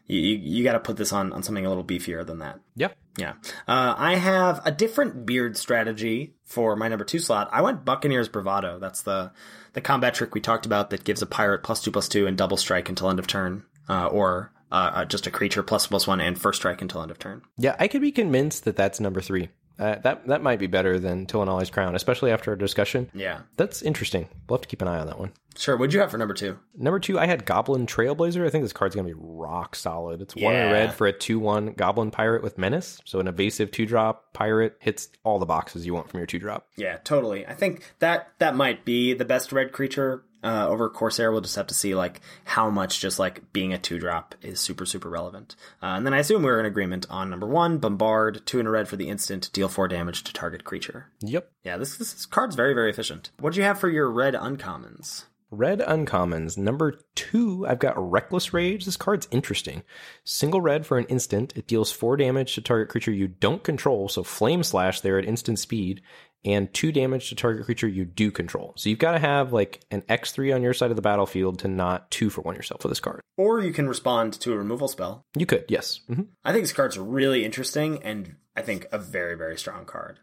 you you, got to put this on on something a little beefier than that. Yeah. Yeah. Uh, I have a different beard strategy for my number two slot. I went Buccaneers Bravado. That's the the combat trick we talked about that gives a pirate plus two plus two and double strike until end of turn, uh, or uh, uh, just a creature plus plus one and first strike until end of turn. Yeah, I could be convinced that that's number three. Uh, that that might be better than Tilonalli's Crown, especially after our discussion. Yeah. That's interesting. We'll have to keep an eye on that one. Sure. What'd you have for number two? Number two, I had Goblin Trailblazer. I think this card's going to be rock solid. It's one Yeah. red for a 2 1 Goblin Pirate with Menace. So an evasive 2 drop pirate hits all the boxes you want from your 2 drop. Yeah, totally. I think that that might be the best red creature uh, over Corsair. We'll just have to see like how much just like being a two drop is super super relevant. Uh, and then I assume we're in agreement on number one, bombard two in a red for the instant, deal four damage to target creature. Yep. Yeah, this this card's very very efficient. What do you have for your red uncommons? Red uncommons. Number two, I've got Reckless Rage. This card's interesting. Single red for an instant. It deals four damage to target creature you don't control. So Flame Slash there at instant speed. And two damage to target creature you do control. So you've got to have like an X3 on your side of the battlefield to not two for one yourself with this card. Or you can respond to a removal spell. You could, yes. hmm I think this card's really interesting and I think a very, very strong card.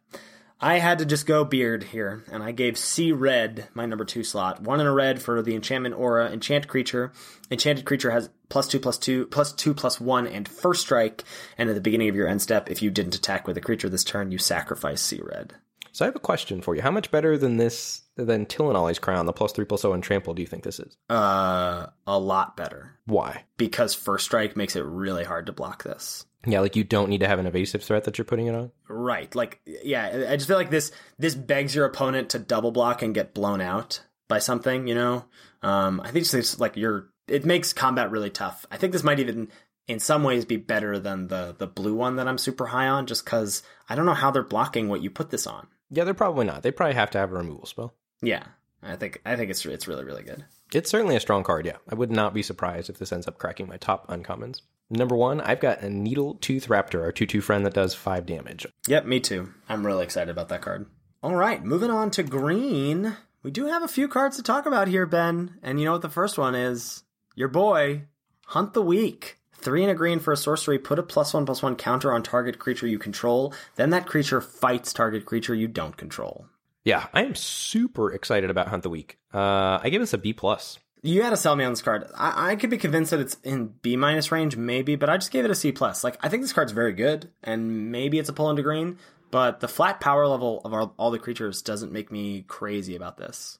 I had to just go beard here, and I gave See Red my number two slot. One in a red for the enchantment aura, enchant creature. Enchanted creature has plus two plus two plus two plus one and first strike. And at the beginning of your end step, if you didn't attack with a creature this turn, you sacrifice See Red. So I have a question for you. How much better than this, than Tilonalli's Crown, the plus three plus O and trample, do you think this is? Uh, a lot better Why? because first strike makes it really hard to block this. Yeah, like you don't need to have an evasive threat that you're putting it on. Right. Like, yeah, I just feel like this this begs your opponent to double block and get blown out by something. You know, um, I think it's just like you're. It makes combat really tough. I think this might even, in some ways, be better than the the blue one that I'm super high on, just because I don't know how they're blocking what you put this on. Yeah, they're probably not. They probably have to have a removal spell. Yeah, I think I think it's it's really really good. It's certainly a strong card, yeah. I would not be surprised if this ends up cracking my top uncommons. Number one, I've got a Needletooth Raptor, our 2 2 friend that does 5 damage. Yep, me too. I'm really excited about that card. All right, moving on to green. We do have a few cards to talk about here, Ben. And you know what the first one is? Your boy, Hunt the Weak. Three and a green for a sorcery. Put a plus one plus one counter on target creature you control. Then that creature fights target creature you don't control. Yeah, I am super excited about Hunt the Weak. Uh, I give this a B. plus. You had to sell me on this card. I, I could be convinced that it's in B minus range, maybe, but I just gave it a C plus. Like I think this card's very good, and maybe it's a pull into green. But the flat power level of our, all the creatures doesn't make me crazy about this.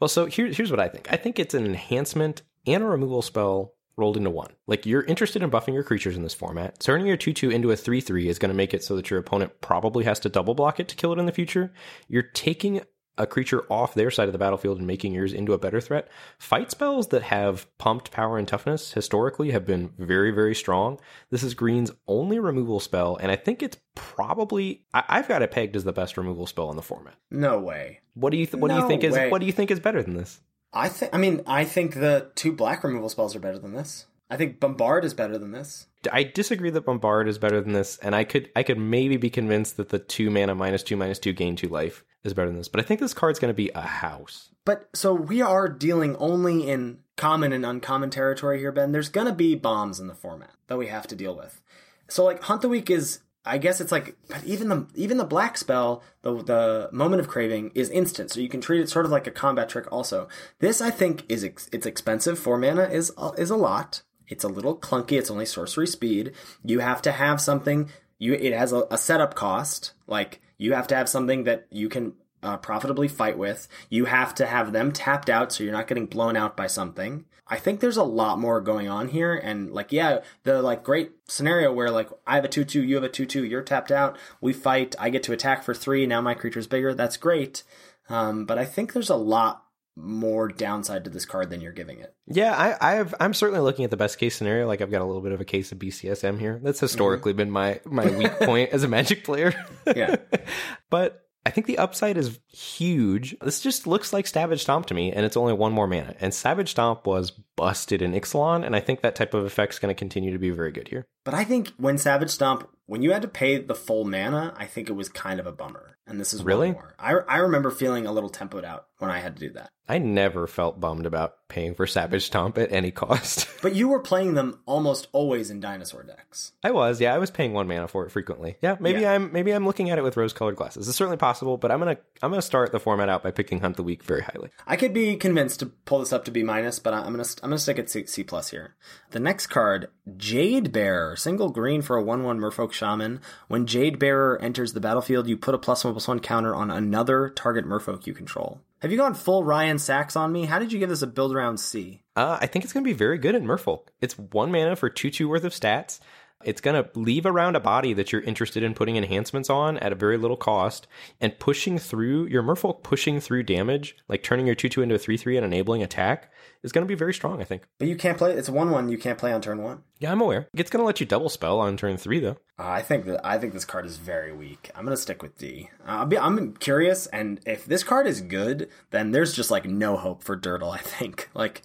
Well, so here, here's what I think I think it's an enhancement and a removal spell rolled into one. Like you're interested in buffing your creatures in this format. Turning your 2 2 into a 3 3 is going to make it so that your opponent probably has to double block it to kill it in the future. You're taking a creature off their side of the battlefield and making yours into a better threat. Fight spells that have pumped power and toughness historically have been very, very strong. This is Green's only removal spell, and I think it's probably I, I've got it pegged as the best removal spell in the format. No way. What do you th- what do you No think is what do you think is better than this? I think. I mean, I think the two black removal spells are better than this. I think Bombard is better than this. I disagree that Bombard is better than this, and I could I could maybe be convinced that the two mana minus two minus two gain two life is better than this. But I think this card's going to be a house. But so we are dealing only in common and uncommon territory here, Ben. There's gonna be bombs in the format that we have to deal with. So like Hunt the Weak is I guess it's like but even the even the black spell, the the moment of craving is instant, so you can treat it sort of like a combat trick also. This I think is ex- it's expensive. 4 mana is is a lot. It's a little clunky. It's only sorcery speed. You have to have something you it has a, a setup cost. Like you have to have something that you can uh, profitably fight with. You have to have them tapped out so you're not getting blown out by something. I think there's a lot more going on here. And like, yeah, the like great scenario where like I have a 2 2, you have a 2 2, you're tapped out, we fight, I get to attack for three, now my creature's bigger. That's great. Um, but I think there's a lot more downside to this card than you're giving it. Yeah, I, I have. I'm certainly looking at the best case scenario. Like I've got a little bit of a case of BCSM here. That's historically mm-hmm. been my my weak point as a Magic player. yeah, but I think the upside is huge. This just looks like Savage Stomp to me, and it's only one more mana. And Savage Stomp was busted in Ixalan, and I think that type of effect is going to continue to be very good here. But I think when Savage Stomp, when you had to pay the full mana, I think it was kind of a bummer. And this is really. I I remember feeling a little tempoed out when I had to do that. I never felt bummed about paying for Savage Stomp at any cost. but you were playing them almost always in dinosaur decks. I was, yeah. I was paying one mana for it frequently. Yeah, maybe yeah. I'm maybe I'm looking at it with rose-colored glasses. It's certainly possible, but I'm gonna I'm gonna start the format out by picking Hunt the Weak very highly. I could be convinced to pull this up to B minus, but I'm gonna I'm gonna stick at C, C plus here. The next card, Jade Bearer, single green for a one one Merfolk Shaman. When Jade Bearer enters the battlefield, you put a plus one plus one counter on another target Merfolk you control. Have you gone full Ryan Saxe on me? How did you give this a build around C? Uh, I think it's going to be very good in Merfolk. It's one mana for 2 2 worth of stats. It's going to leave around a body that you're interested in putting enhancements on at a very little cost and pushing through your Merfolk pushing through damage, like turning your 2 2 into a 3 3 and enabling attack, is going to be very strong, I think. But you can't play, it's 1 1, you can't play on turn 1. Yeah, I'm aware. It's going to let you double spell on turn 3, though. Uh, I think that I think this card is very weak. I'm going to stick with D. Uh, be, I'm curious, and if this card is good, then there's just like no hope for Durdle, I think. Like,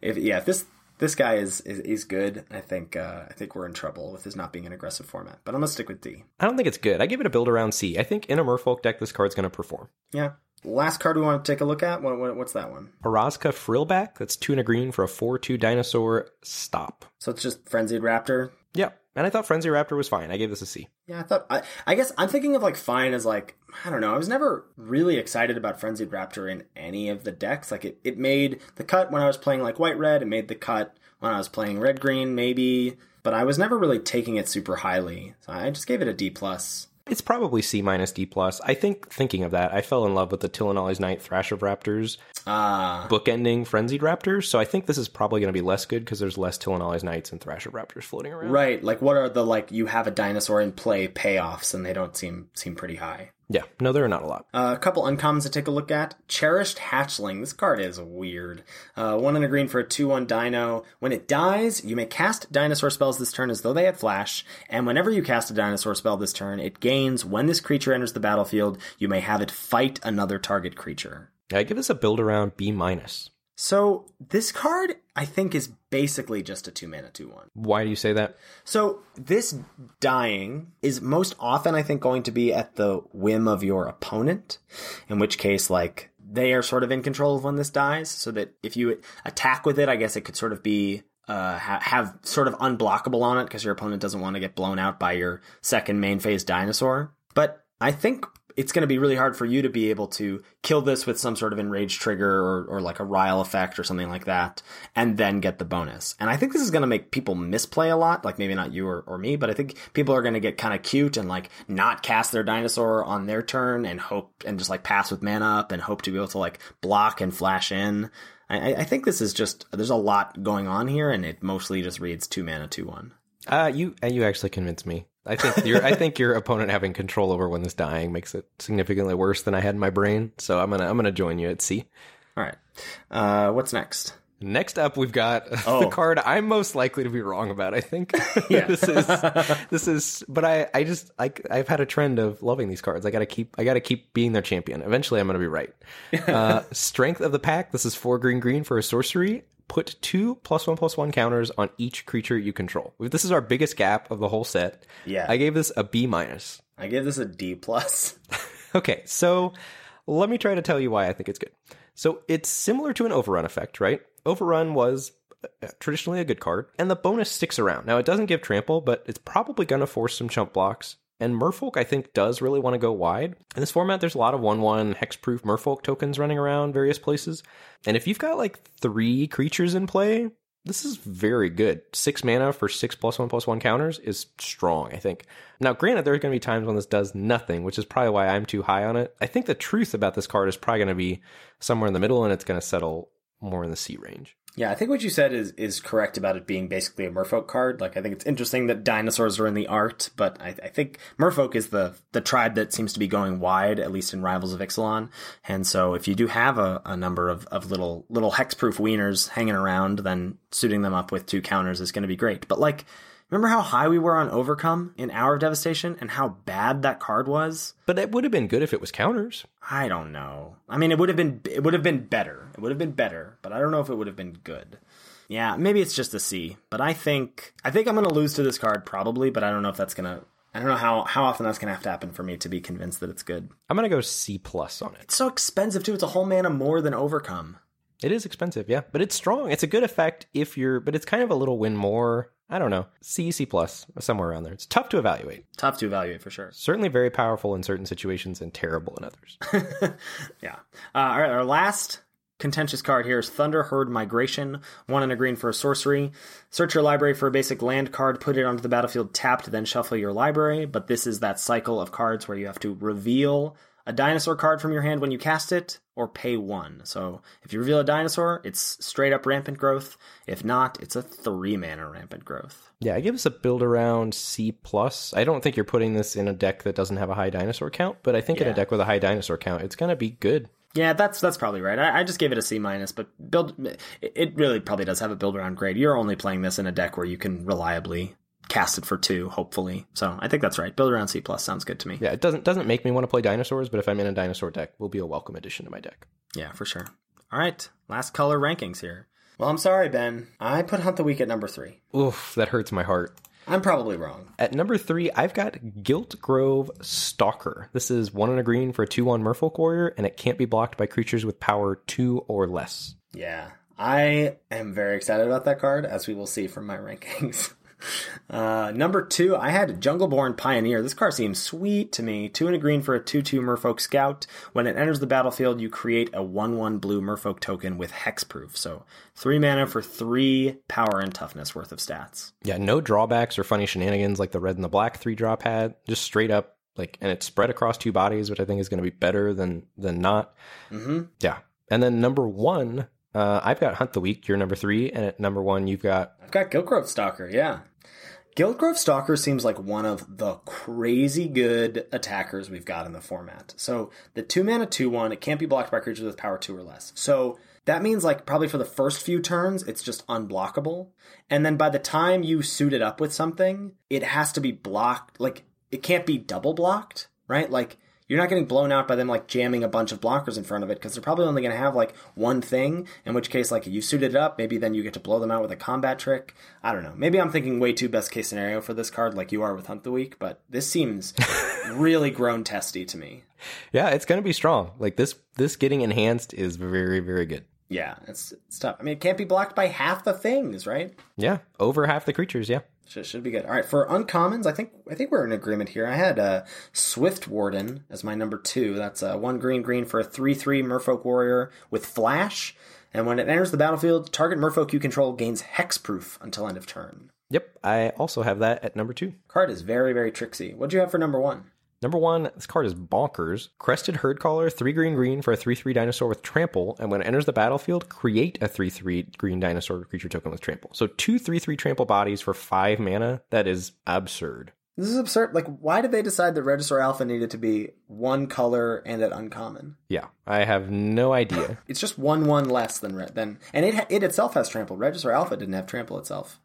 if, yeah, if this this guy is is, is good. I think uh, I think we're in trouble with his not being an aggressive format. But I'm gonna stick with D. I don't think it's good. I give it a build around C. I think in a Merfolk deck, this card's gonna perform. Yeah. Last card we want to take a look at. What, what, what's that one? Orazca Frillback. That's two and a green for a four-two dinosaur. Stop. So it's just Frenzied Raptor. Yeah, and I thought Frenzy Raptor was fine. I gave this a C. Yeah, I thought. I, I guess I'm thinking of like fine as like I don't know. I was never really excited about Frenzied Raptor in any of the decks. Like it, it made the cut when I was playing like white red. It made the cut when I was playing red green, maybe, but I was never really taking it super highly. So I just gave it a D plus. It's probably C minus D plus. I think thinking of that, I fell in love with the Tilonalli's Knight Thrash of Raptors uh, bookending Frenzied Raptors. So I think this is probably going to be less good because there's less Tilonalli's Knights and Thrash of Raptors floating around. Right. Like what are the like you have a dinosaur in play payoffs and they don't seem seem pretty high. Yeah, no, there are not a lot. Uh, a couple uncommons to take a look at. Cherished Hatchling. This card is weird. Uh, one in a green for a 2 1 dino. When it dies, you may cast dinosaur spells this turn as though they had flash, and whenever you cast a dinosaur spell this turn, it gains when this creature enters the battlefield, you may have it fight another target creature. I give this a build around B minus. So this card, I think, is basically just a two mana two one. Why do you say that? So this dying is most often, I think, going to be at the whim of your opponent. In which case, like they are sort of in control of when this dies. So that if you attack with it, I guess it could sort of be uh, ha- have sort of unblockable on it because your opponent doesn't want to get blown out by your second main phase dinosaur. But I think it's going to be really hard for you to be able to kill this with some sort of enrage trigger or, or like a rile effect or something like that, and then get the bonus. And I think this is going to make people misplay a lot, like maybe not you or, or me, but I think people are going to get kind of cute and like not cast their dinosaur on their turn and hope and just like pass with mana up and hope to be able to like block and flash in. I, I think this is just there's a lot going on here, and it mostly just reads two mana, two one. Uh, you uh, you actually convinced me. I think your I think your opponent having control over when this dying makes it significantly worse than I had in my brain. So I'm gonna I'm gonna join you at C. All right. Uh, what's next? Next up, we've got oh. the card I'm most likely to be wrong about. I think yeah. this is this is, but I I just like I've had a trend of loving these cards. I gotta keep I gotta keep being their champion. Eventually, I'm gonna be right. uh, Strength of the Pack. This is four green green for a sorcery put two plus one plus one counters on each creature you control. This is our biggest gap of the whole set. Yeah. I gave this a B minus. I gave this a D plus. okay, so let me try to tell you why I think it's good. So it's similar to an overrun effect, right? Overrun was uh, traditionally a good card, and the bonus sticks around. Now it doesn't give trample, but it's probably going to force some chump blocks. And Merfolk, I think, does really want to go wide. In this format, there's a lot of 1 1 hexproof Merfolk tokens running around various places. And if you've got like three creatures in play, this is very good. Six mana for six plus one plus one counters is strong, I think. Now, granted, there are going to be times when this does nothing, which is probably why I'm too high on it. I think the truth about this card is probably going to be somewhere in the middle and it's going to settle more in the C range. Yeah, I think what you said is is correct about it being basically a Merfolk card. Like, I think it's interesting that dinosaurs are in the art, but I, I think Merfolk is the the tribe that seems to be going wide, at least in Rivals of Ixalan. And so, if you do have a, a number of, of little little hexproof wieners hanging around, then suiting them up with two counters is going to be great. But like, Remember how high we were on Overcome in Hour of Devastation and how bad that card was? But it would have been good if it was counters. I don't know. I mean, it would have been it would have been better. It would have been better, but I don't know if it would have been good. Yeah, maybe it's just a C, but I think I think I'm going to lose to this card probably, but I don't know if that's going to I don't know how how often that's going to have to happen for me to be convinced that it's good. I'm going to go C plus on it. It's so expensive too. It's a whole mana more than Overcome. It is expensive, yeah, but it's strong. It's a good effect if you're, but it's kind of a little win more. I don't know, C, C plus, somewhere around there. It's tough to evaluate. Tough to evaluate for sure. Certainly very powerful in certain situations and terrible in others. yeah. Uh, all right, our last contentious card here is Thunderherd Migration. One and a green for a sorcery. Search your library for a basic land card, put it onto the battlefield tapped, then shuffle your library. But this is that cycle of cards where you have to reveal a dinosaur card from your hand when you cast it, or pay one. So if you reveal a dinosaur, it's straight up rampant growth. If not, it's a three mana rampant growth. Yeah, I give us a build around C plus. I don't think you're putting this in a deck that doesn't have a high dinosaur count, but I think Yeah. in a deck with a high dinosaur count, it's gonna be good. Yeah, that's that's probably right. I, I just gave it a C minus, but build it, it really probably does have a build around grade. You're only playing this in a deck where you can reliably cast it for two, hopefully. So I think that's right. Build around C plus sounds good to me. Yeah, it doesn't doesn't make me want to play dinosaurs, but if I'm in a dinosaur deck, will be a welcome addition to my deck. Yeah, for sure. All right, last color rankings here. Well, I'm sorry, Ben. I put Hunt the Weak at number three. Oof, that hurts my heart. I'm probably wrong. At number three, I've got Giltgrove Stalker. This is one and a green for a 2 1 Merfolk Warrior, and it can't be blocked by creatures with power 2 or less. Yeah, I am very excited about that card, as we will see from my rankings. Uh, number two, I had Jungleborn Pioneer. This card seems sweet to me. Two and a green for a 2 2 Merfolk Scout. When it enters the battlefield, you create a 1 1 blue Merfolk token with hexproof. So three mana for three power and toughness worth of stats. Yeah, no drawbacks or funny shenanigans like the red and the black three drop had. Just straight up, like, and it's spread across two bodies, which I think is going to be better than than not. Mm-hmm. Yeah. And then number one, uh, I've got Hunt the Weak. You're number three, and at number one, you've got I've got Giltgrove Stalker, yeah. Giltgrove Stalker seems like one of the crazy good attackers we've got in the format. So the two mana two one, it can't be blocked by creatures with power two or less. So that means like probably for the first few turns, it's just unblockable. And then by the time you suit it up with something, it has to be blocked. Like it can't be double blocked, right? Like you're not getting blown out by them like jamming a bunch of blockers in front of it because they're probably only going to have like one thing. In which case, like you suited it up, maybe then you get to blow them out with a combat trick. I don't know. Maybe I'm thinking way too best case scenario for this card, like you are with Hunt the Weak. But this seems really grown testy to me. yeah, it's going to be strong. Like this, this getting enhanced is very, very good. Yeah, it's, it's tough. I mean, it can't be blocked by half the things, right? Yeah, over half the creatures. Yeah. Should, should be good. All right, for uncommons, I think I think we're in agreement here. I had uh, Swift Warden as my number two. That's uh, one green green for a three three Merfolk warrior with flash, and when it enters the battlefield, target Merfolk you control gains hexproof until end of turn. Yep, I also have that at number two. Card is very very tricksy. What do you have for number one? Number one, this card is bonkers. Crested Herdcaller, three green green for a 3 3 dinosaur with trample, and when it enters the battlefield, create a 3 3 green dinosaur creature token with trample. So two 3 3 trample bodies for five mana. That is absurd. This is absurd. Like, why did they decide that Regisaur Alpha needed to be one color and at uncommon? Yeah, I have no idea. It's just one one less than red. Than and it it itself has trample. Regisaur Alpha didn't have trample itself.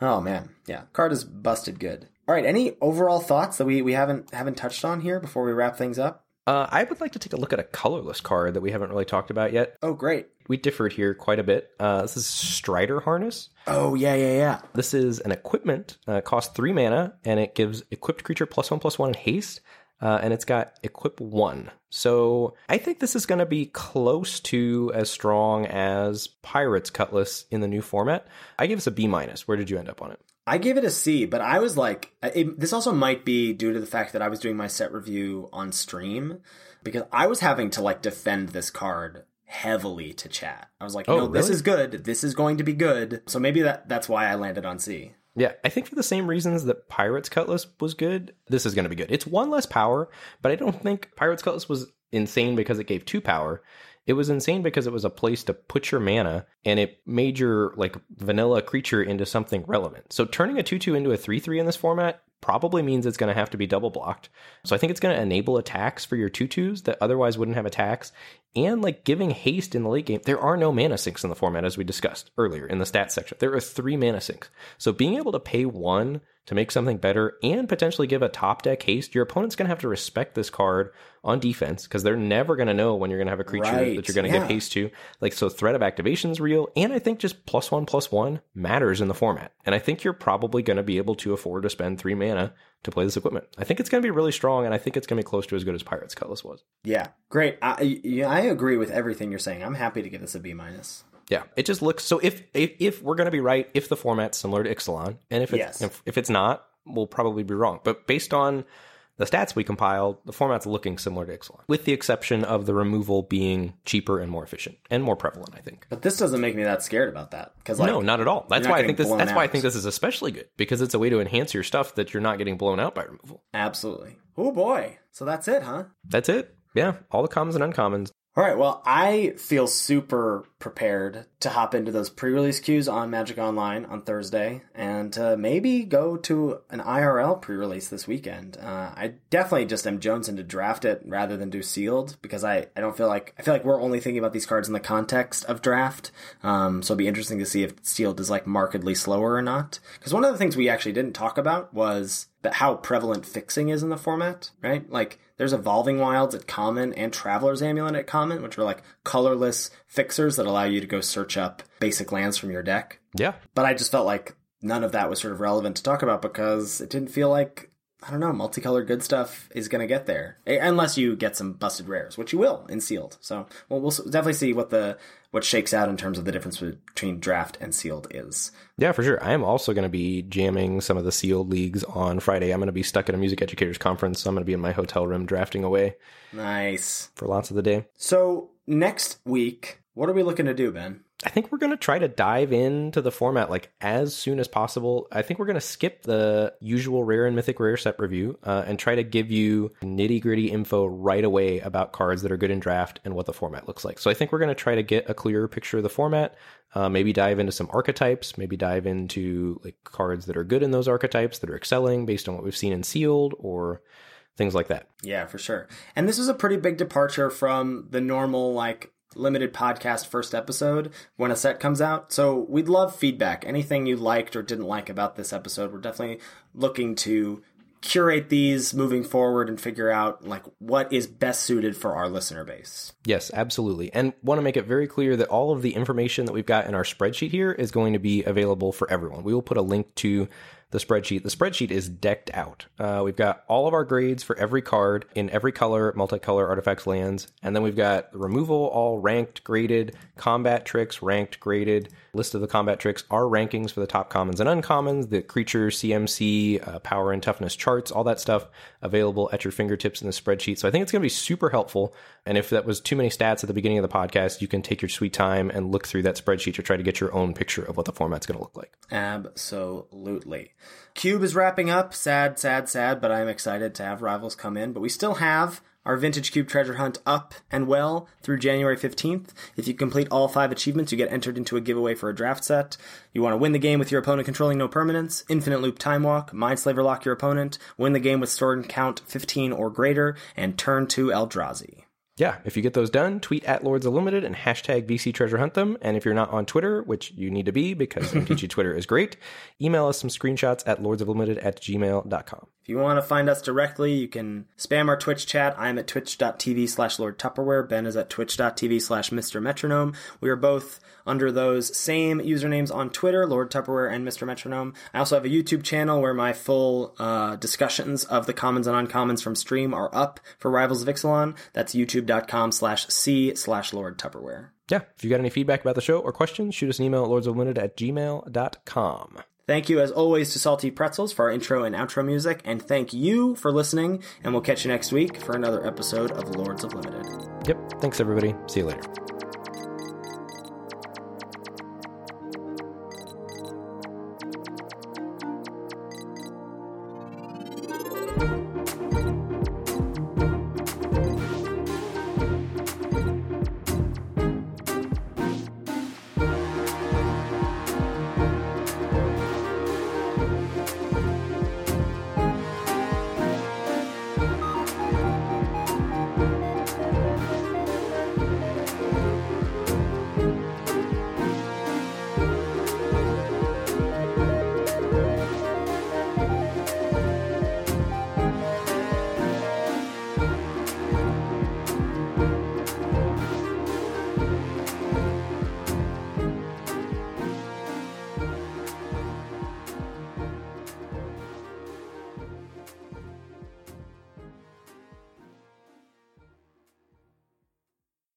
Oh man, yeah, card is busted good. All right, any overall thoughts that we, we haven't haven't touched on here before we wrap things up? uh, I would like to take a look at a colorless card that we haven't really talked about yet. Oh great. We differed here quite a bit. Uh, this is Strider Harness. Oh yeah yeah yeah. This is an equipment. Uh, it costs three mana, and it gives equipped creature plus one plus one in haste. Uh, and it's got equip one. So I think this is going to be close to as strong as Pirates Cutlass in the new format. I give this a B minus. Where did you end up on it? I gave it a C, but I was like, it, this also might be due to the fact that I was doing my set review on stream because I was having to like defend this card heavily to chat. I was like, Oh, no, this is good. This is going to be good. So maybe that that's why I landed on C. Yeah, I think for the same reasons that Pirates Cutlass was good, this is going to be good. It's one less power, but I don't think Pirates Cutlass was insane because it gave two power. It was insane because it was a place to put your mana and it made your like vanilla creature into something relevant. So turning a 2-2 into a 3-3 in this format probably means it's going to have to be double blocked. So I think it's going to enable attacks for your 2-2s that otherwise wouldn't have attacks and like giving haste in the late game. There are no mana sinks in the format as we discussed earlier in the stats section. There are 3 mana sinks. So being able to pay 1 to make something better and potentially give a top deck haste, your opponent's going to have to respect this card on defense because they're never going to know when you're going to have a creature Right, that you're going to yeah. give haste to. Like, so threat of activation is real. And I think just plus one, plus one matters in the format. And I think you're probably going to be able to afford to spend three mana to play this equipment. I think it's going to be really strong, and I think it's going to be close to as good as Pirates Cutlass was. Yeah, great. I, yeah, I agree with everything you're saying. I'm happy to give this a B minus. Yeah, it just looks so. If if, if we're going to be right, if the format's similar to Ixalan, and if it's, Yes. if, if it's not, we'll probably be wrong. But based on the stats we compiled, the format's looking similar to Ixalan, with the exception of the removal being cheaper and more efficient and more prevalent. I think. But this doesn't make me that scared about that because like no, not at all. That's why I think this. That's why I think this is especially good because it's a way to enhance your stuff that you're not getting blown out by removal. absolutely. Oh boy. So that's it, huh? That's it. Yeah, all the commons and uncommons. All right. Well, I feel super prepared to hop into those pre-release queues on Magic Online on Thursday, and uh, maybe go to an IRL pre-release this weekend. Uh, I definitely just am jonesing to draft it rather than do sealed because I, I don't feel like I feel like we're only thinking about these cards in the context of draft. Um, so it'll be interesting to see if sealed is like markedly slower or not. Because one of the things we actually didn't talk about was that how prevalent fixing is in the format, right? Like there's evolving wilds at common and traveler's amulet at common, which are like colorless fixers that allow you to go search up basic lands from your deck. Yeah, But I just felt like none of that was sort of relevant to talk about because it didn't feel like I don't know, multicolored good stuff is going to get there unless you get some busted rares, which you will in sealed. So, well, we'll definitely see what the what shakes out in terms of the difference between draft and sealed is. Yeah, for sure. I am also going to be jamming some of the sealed leagues on Friday. I'm going to be stuck at a music educators conference, so I'm going to be in my hotel room drafting away Nice. for lots of the day. So next week, what are we looking to do, Ben? I think we're going to try to dive into the format like as soon as possible. I think we're going to skip the usual rare and mythic rare set review uh, and try to give you nitty gritty info right away about cards that are good in draft and what the format looks like. So I think we're going to try to get a clearer picture of the format. Uh, maybe dive into some archetypes. Maybe dive into like cards that are good in those archetypes that are excelling based on what we've seen in sealed or things like that. Yeah, for sure. And this is a pretty big departure from the normal, like, limited podcast first episode when a set comes out. So we'd love feedback. Anything you liked or didn't like about this episode. We're definitely looking to curate these moving forward and figure out, like, what is best suited for our listener base. Yes, absolutely. And want to make it very clear that all of the information that we've got in our spreadsheet here is going to be available for everyone. We will put a link to the spreadsheet. The spreadsheet is decked out. Uh, we've got all of our grades for every card in every color, multicolor artifacts lands. And then we've got removal, all ranked, graded, combat tricks, ranked, graded, list of the combat tricks, our rankings for the top commons and uncommons, the creature CMC, uh, power and toughness charts, all that stuff available at your fingertips in the spreadsheet. So I think it's going to be super helpful. And if that was too many stats at the beginning of the podcast, you can take your sweet time and look through that spreadsheet to try to get your own picture of what the format's going to look like. Absolutely. Cube is wrapping up. Sad, sad, sad, but I'm excited to have Rivals come in. But we still have our Vintage Cube treasure hunt up and well through January 15th. If you complete all five achievements, you get entered into a giveaway for a draft set. You want to win the game with your opponent controlling no permanents, infinite loop time walk, mindslaver lock your opponent, win the game with storm count 15 or greater, and turn to Eldrazi. Yeah, if you get those done, tweet at Lords Unlimited and hashtag VC Treasure Hunt them. And if you're not on Twitter, which you need to be because MTG Twitter is great, email us some screenshots at lordsofunlimited at gmail.com. If you want to find us directly, you can spam our Twitch chat. I'm at twitch.tv slash Lord Tupperware. Ben is at twitch.tv slash Mr. Metronome. We are both under those same usernames on Twitter, Lord Tupperware and Mr. Metronome. I also have a YouTube channel where my full uh, discussions of the commons and uncommons from stream are up for Rivals of Ixalan. That's youtube.com slash C slash Lord Tupperware. Yeah, if you got any feedback about the show or questions, shoot us an email at lordsofunlimited at gmail.com. Thank you, as always, to Salty Pretzels for our intro and outro music, and thank you for listening, and we'll catch you next week for another episode of Lords of Limited. Yep, thanks everybody. See you later.